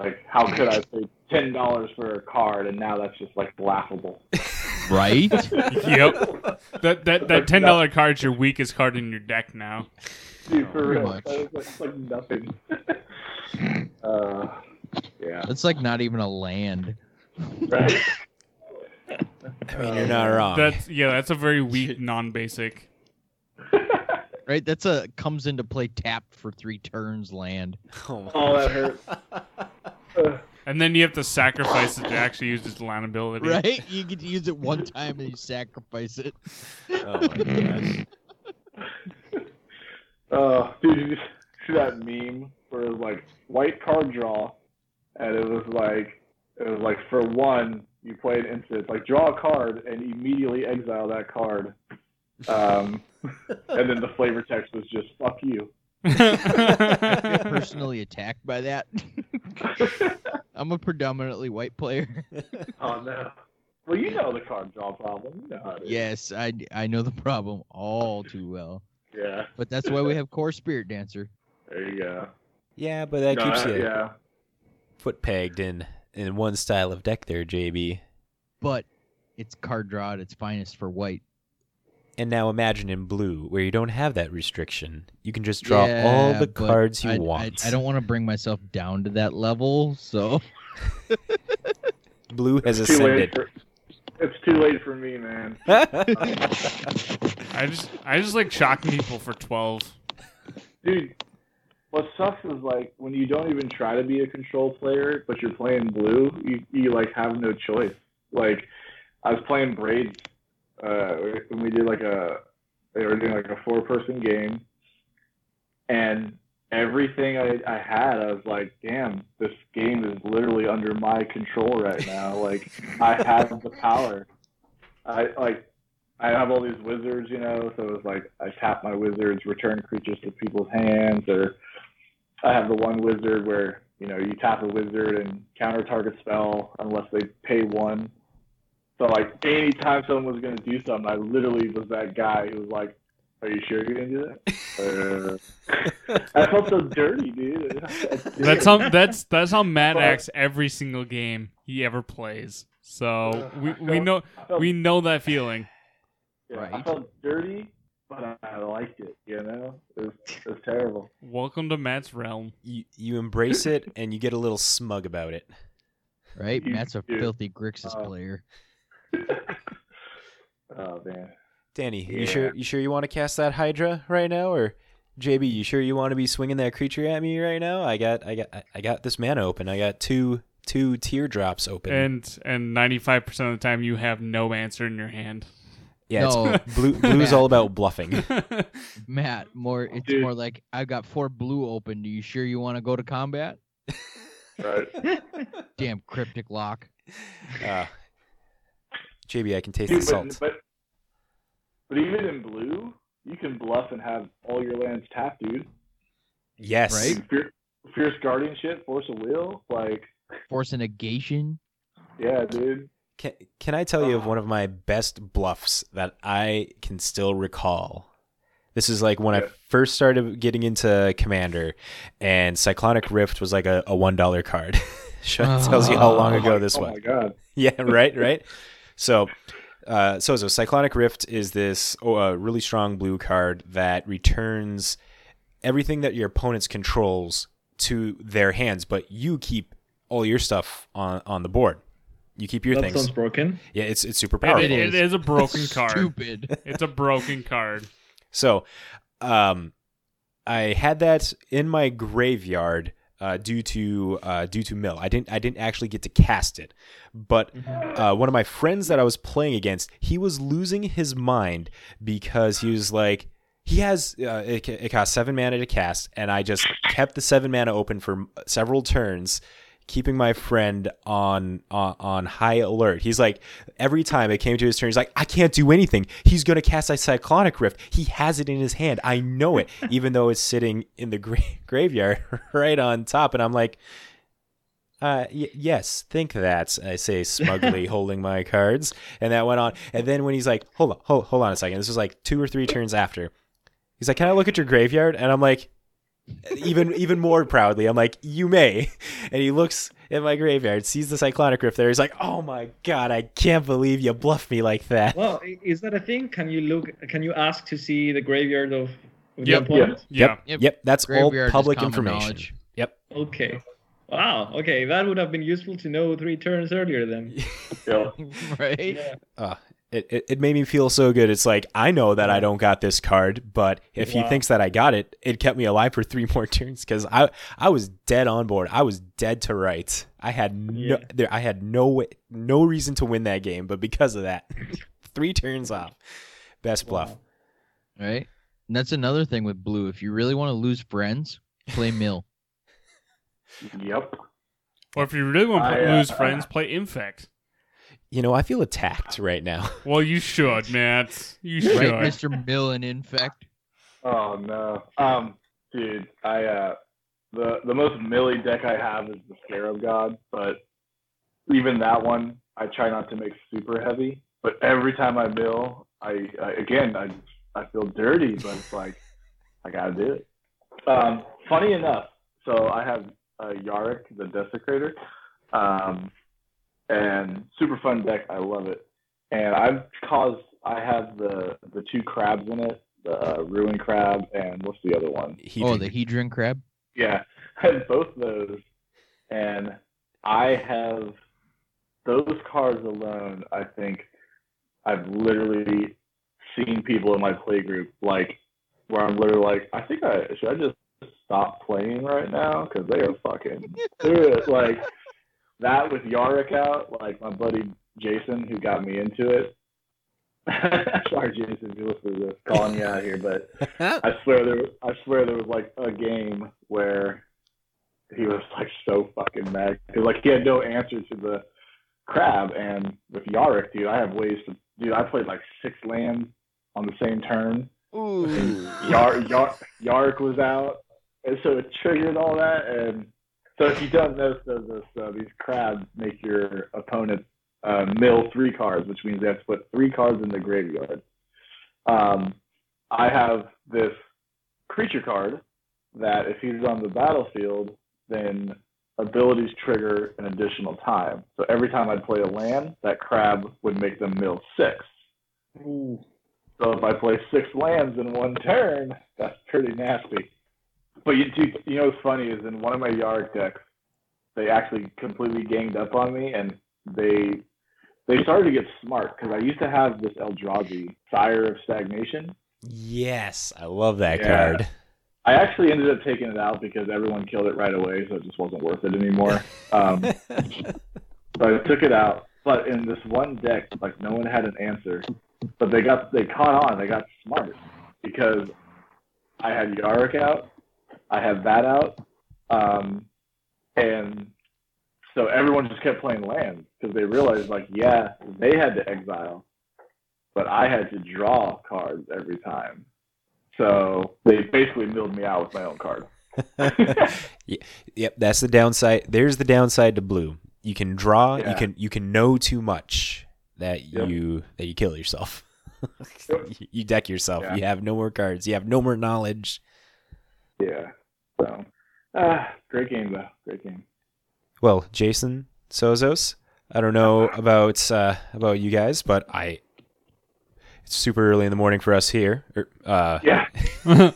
Like, how could I pay ten dollars for a card, and now that's just like laughable. Right? Yep. That that that ten dollar card's your weakest card in your deck now. Dude, for Pretty real, much. that is like, like nothing. uh, yeah, It's like not even a land. right. I mean, you're not wrong. That's yeah, that's a very weak non-basic. Right? That's a comes into play tapped for three turns land. oh, my- Oh, that hurts. Uh, And then you have to sacrifice it to actually use its land ability. Right? You get to use it one time and you sacrifice it. oh my gosh. Uh, dude, did you see that meme where it was like white card draw, and it was like it was like for one you play an instant, like draw a card and immediately exile that card. Um, and then the flavor text was just "fuck you." Get personally attacked by that. I'm a predominantly white player. Oh no. Well, you know the card draw problem. You know how it is. yes, I, I know the problem all too well. Yeah. But that's why we have Kor Spiritdancer. There you go. Yeah, but that No, keeps uh, you Yeah. foot pegged in in one style of deck there, JB. But it's card draw at its finest for white. And now imagine in blue, where you don't have that restriction. You can just draw all the cards you I, I- want. I, don't want to bring myself down to that level, so Blue has Too late ascended. for, it's too late for me, man. I just I just like shocking people for twelve. Dude, what sucks is like when you don't even try to be a control player, but you're playing blue, you, you like have no choice. Like I was playing braids uh when we did like a they were doing like a four person game and everything I, I had, I was like, damn, this game is literally under my control right now. Like I have the power. I like I have all these wizards, you know, so it's like I tap my wizards, return creatures to people's hands, or I have the one wizard where, you know, you tap a wizard and counter target spell unless they pay one. So like anytime someone was gonna do something, I literally was that guy who was like, Are you sure you're gonna do that? Uh, I felt so dirty, dude. That's how that's that's how Matt acts every single game he ever plays. So we, we know felt, we know that feeling. yeah, I felt dirty, but I, I liked it, you know? It was, it was terrible. Welcome to Matt's realm. you, you embrace it and you get a little smug about it. right. You Matt's a do. filthy Grixis Uh, player. oh man. Danny, you sure you sure you want to cast that Hydra right now, or JB, you sure you want to be swinging that creature at me right now? I got I got I- I got this mana open. I got two two teardrops open. And and ninety five percent of the time you have no answer in your hand. Yeah, it's- No. blue blue's all about bluffing. Matt, more it's Dude. more like I've got four blue open. Do you sure you want to go to combat? Right. Damn cryptic lock. Uh, JB, I can taste Dude, the salt. but but even in blue, you can bluff and have all your lands tapped, dude. Yes. Right? Fier- Fierce guardianship, force of will, like Force of Negation. yeah, dude. Can, can I tell you of Oh. one of my best bluffs that I can still recall? This is like when I first started getting into Commander, and Cyclonic Rift was like a, a one dollar card. Tells you how long Oh ago this oh was. my god. Yeah, right, right. So, uh, so so Cyclonic Rift is this oh, uh, really strong blue card that returns everything that your opponents controls to their hands, but you keep all your stuff on on the board. You keep your that things. sounds broken. Yeah, it's it's super powerful. it- it is a broken card. Stupid. It's a broken card. So, um, I had that in my graveyard uh, due to uh, due to mill. I didn't I didn't actually get to cast it, but uh, one of my friends that I was playing against, he was losing his mind because he was like. He has uh, it, ca- it costs seven mana to cast, and I just kept the seven mana open for several turns, keeping my friend on on, on high alert. He's like every time it came to his turn, he's like, I can't do anything. He's gonna cast a cyclonic rift. He has it in his hand. I know it, even though it's sitting in the gra- graveyard right on top. And I'm like, uh, y- yes, think that. I say smugly, holding my cards, and that went on. And then when he's like, hold on, hold, hold on a second. This was like two or three turns after. He's like, can I look at your graveyard? And I'm like, even even more proudly, I'm like, you may. And he looks in my graveyard, sees the cyclonic rift there. He's like, oh my god, I can't believe you bluffed me like that. Well, is that a thing? Can you look? Can you ask to see the graveyard of, of Yep. the opponent? Yeah. Yep. Yep, that's all Graveyard is public information. knowledge. Yep. Okay. Wow. Okay, that would have been useful to know three turns earlier then. Yeah. right? Uh, it, it, it made me feel so good. It's like, I know that I don't got this card, but if he thinks that I got it, it kept me alive for three more turns because I, I was dead on board. I was dead to rights. I had no, Yeah. there, I had no, way- no reason to win that game, but because of that, three turns off. Best bluff. Right? And that's another thing with blue. If you really want to lose friends, play mill. Yep. Or if you really want to I, uh, lose friends, play Infect. You know, I feel attacked right now. Well, you should, Matt. You should. Right, Mr. Mill and Infect? Oh no. Um Dude, I uh the the most millie deck I have is the Scarab God, but even that one I try not to make super heavy. But every time I mill, I, I again I I feel dirty, but it's like I gotta do it. Um, funny enough, so I have uh, Yarok the Desecrated, um, and super fun deck. I love it, and I've caused I have the the two crabs in it, the uh, Ruin Crab and what's the other one? He oh, the Hedron crab. Yeah, I have both those, and I have those cards alone. I think I've literally seen people in my play group like where I'm literally like, I think I should I just stop playing right now because they are fucking good. Like that with Yarok out, like my buddy Jason who got me into it. Sorry, Jason, if you listen to this, calling you out here, but I swear there, I swear there was like a game where he was like so fucking mad because like he had no answer to the crab, and with Yarok, dude, I have ways to, dude, I played like six lands on the same turn. Ooh. Yar, Yar, Yarok was out, and so it triggered all that. And so if you don't know this, uh, these crabs make your opponent uh, mill three cards, which means they have to put three cards in the graveyard. Um, I have this creature card that if he's on the battlefield, then abilities trigger an additional time. So every time I'd play a land, that crab would make them mill six. So if I play six lands in one turn, that's pretty nasty. But you, you, you know what's funny is in one of my yard decks, they actually completely ganged up on me and they they started to get smart because I used to have this Eldrazi, Sire of Stagnation. Yes, I love that Yeah. card. I actually ended up taking it out because everyone killed it right away, so it just wasn't worth it anymore. Um, so I took it out. But in this one deck, like no one had an answer. But they got they caught on. They got smart because I had Yarok out, I had that out, um, and so everyone just kept playing lands because they realized like yeah they had to exile, but I had to draw cards every time. So they basically milled me out with my own card. Ye- yep, that's the downside. There's the downside to blue. You can draw. You can you can know too much that Yep. you that you kill yourself. You- you deck yourself. Yeah. You have no more cards. You have no more knowledge. Yeah. So, ah, great game though. Great game. Well, Jason Sozos, I don't know about uh, about you guys, but I it's super early in the morning for us here. Er, uh, Yeah.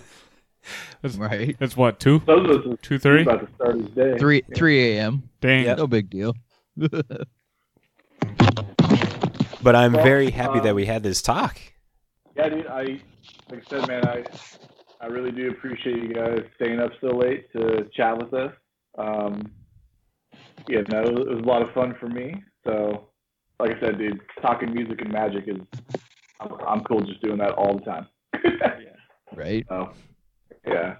that's, Right. that's what two, Those was two, three. about to start his day. Three three a.m. Dang. Yep. No big deal. but I'm Well, very happy that um, we had this talk. Yeah, dude. I like I said, man. I I really do appreciate you guys staying up so late to chat with us. Um, yeah, no, it was, a lot of fun for me. So, like I said, dude, talking music and magic is I'm, I'm cool just doing that all the time. Right. So, yeah.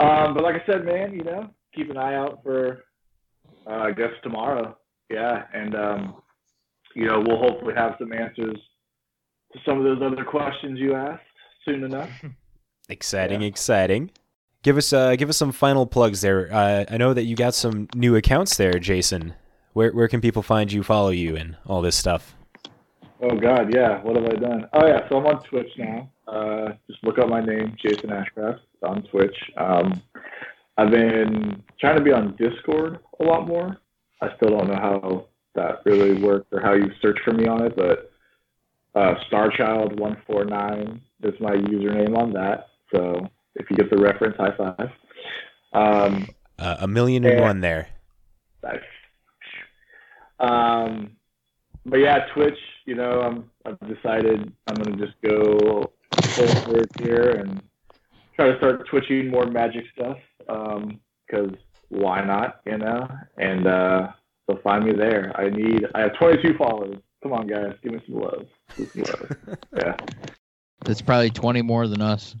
Um, but like I said, man, you know, keep an eye out for, uh, I guess tomorrow. Yeah, and um, you know, we'll hopefully have some answers to some of those other questions you asked soon enough. Exciting, Yeah. exciting. Give us uh, give us some final plugs there. Uh, I know that you got some new accounts there, Jason. Where where can people find you, follow you, and all this stuff? Oh God, yeah. What have I done? Oh yeah, so I'm on Twitch now. Uh, just look up my name, Jason Ashcraft, on Twitch. Um, I've been trying to be on Discord a lot more. I still don't know how that really works or how you search for me on it, but uh, Starchild149 is my username on that. So if you get the reference, high five. Um, Uh, a million and one there. Nice. Um, but yeah, Twitch. You know, I'm I've decided I'm gonna just go full forward here and try to start twitching more magic stuff. Um, because why not? You know, and uh, so find me there. I need. I have 22 followers. Come on, guys, give me some love. Give me some love. yeah. That's probably twenty more than us.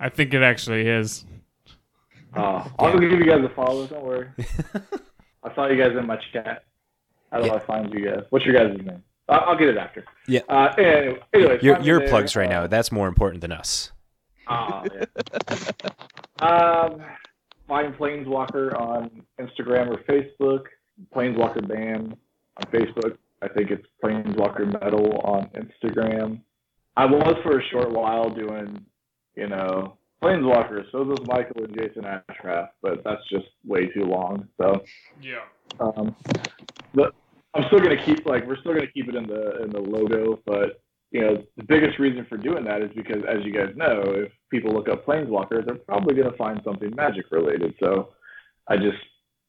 I think it actually is. Uh, I'll go give you guys a follow. Don't worry. I saw you guys in my chat. How do Yeah. I find you guys? What's your guys' name? I'll, I'll get it after. Yeah. Uh, anyway, anyway Your your there. plugs right Uh, now. That's more important than us. Ah, yeah. um, find Planeswalker on Instagram or Facebook. Planeswalker Band on Facebook. I think it's Planeswalker Metal on Instagram. I was for a short while doing, you know, Planeswalker. So was Michael and Jason Ashcraft, but that's just way too long. So Yeah. um, the, I'm still gonna keep like we're still gonna keep it in the in the logo, but you know the biggest reason for doing that is because as you guys know, if people look up Planeswalker, they're probably gonna find something Magic related. So I just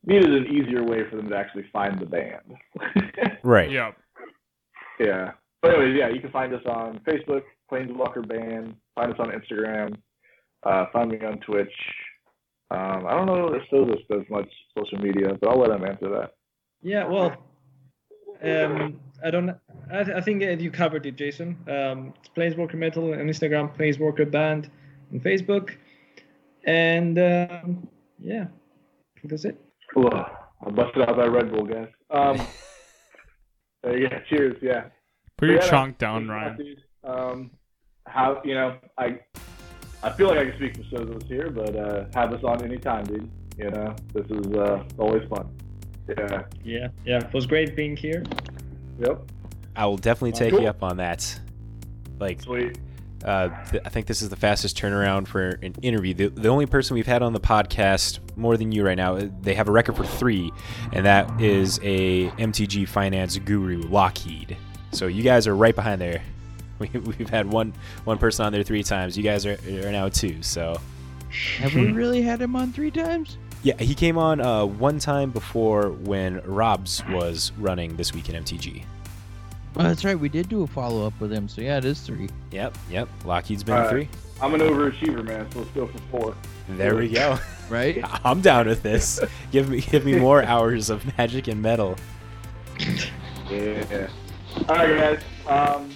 needed an easier way for them to actually find the band. Right. Yeah. yeah. But anyways, yeah, you can find us on Facebook, Planeswalker Band. Find us on Instagram. Uh, find me on Twitch. Um, I don't know if Sozos does much social media, but I'll let him answer that. Yeah, well, um, I don't. I, I think you covered it, Jason. Um, it's Planeswalker Metal on Instagram, Planeswalker Band on Facebook, and um, yeah, I think that's it. Ugh, I busted out that Red Bull, guys. Um, yeah, cheers. Yeah. Put your Yeah, chunk down, thanks, Ryan. Um, how you know I I feel like I can speak for Sozos here, but uh, have us on anytime, dude. You know, this is uh, always fun. Yeah. Yeah, yeah, it was great being here. Yep. I will definitely take Cool. you up on that. Like, Sweet. uh, th- I think this is the fastest turnaround for an interview. The, the only person we've had on the podcast more than you right now, uh, they have a record for three, and that is a MTG finance guru, Lockheed. So you guys are right behind there. We, we've had one one person on there three times. You guys are, are now two. So Have we really had him on three times? yeah, he came on uh, one time before when Rav's was running this week in MTG. Oh, that's right. We did do a follow up with him. So yeah, it is three. Yep, yep. Lockheed's been All right. three. I'm an overachiever, man. So let's go for four. There we go. Right? I'm down with this. give me give me more hours of magic and metal. Yeah. All right, guys. Um,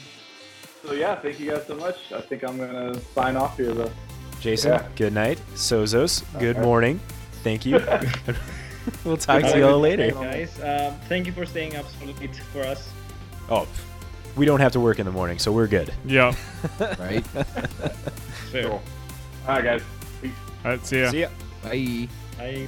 so yeah, thank you guys so much. I think I'm gonna sign off here though. Jason, Yeah. good night. Sozos, good Okay. morning. Thank you. we'll talk to you all later. guys. Um, thank you for staying up so late for us. Oh, we don't have to work in the morning, so we're good. Yeah. Right? Fair. Cool. All right, guys. Peace. All right, see ya. See ya. Bye. I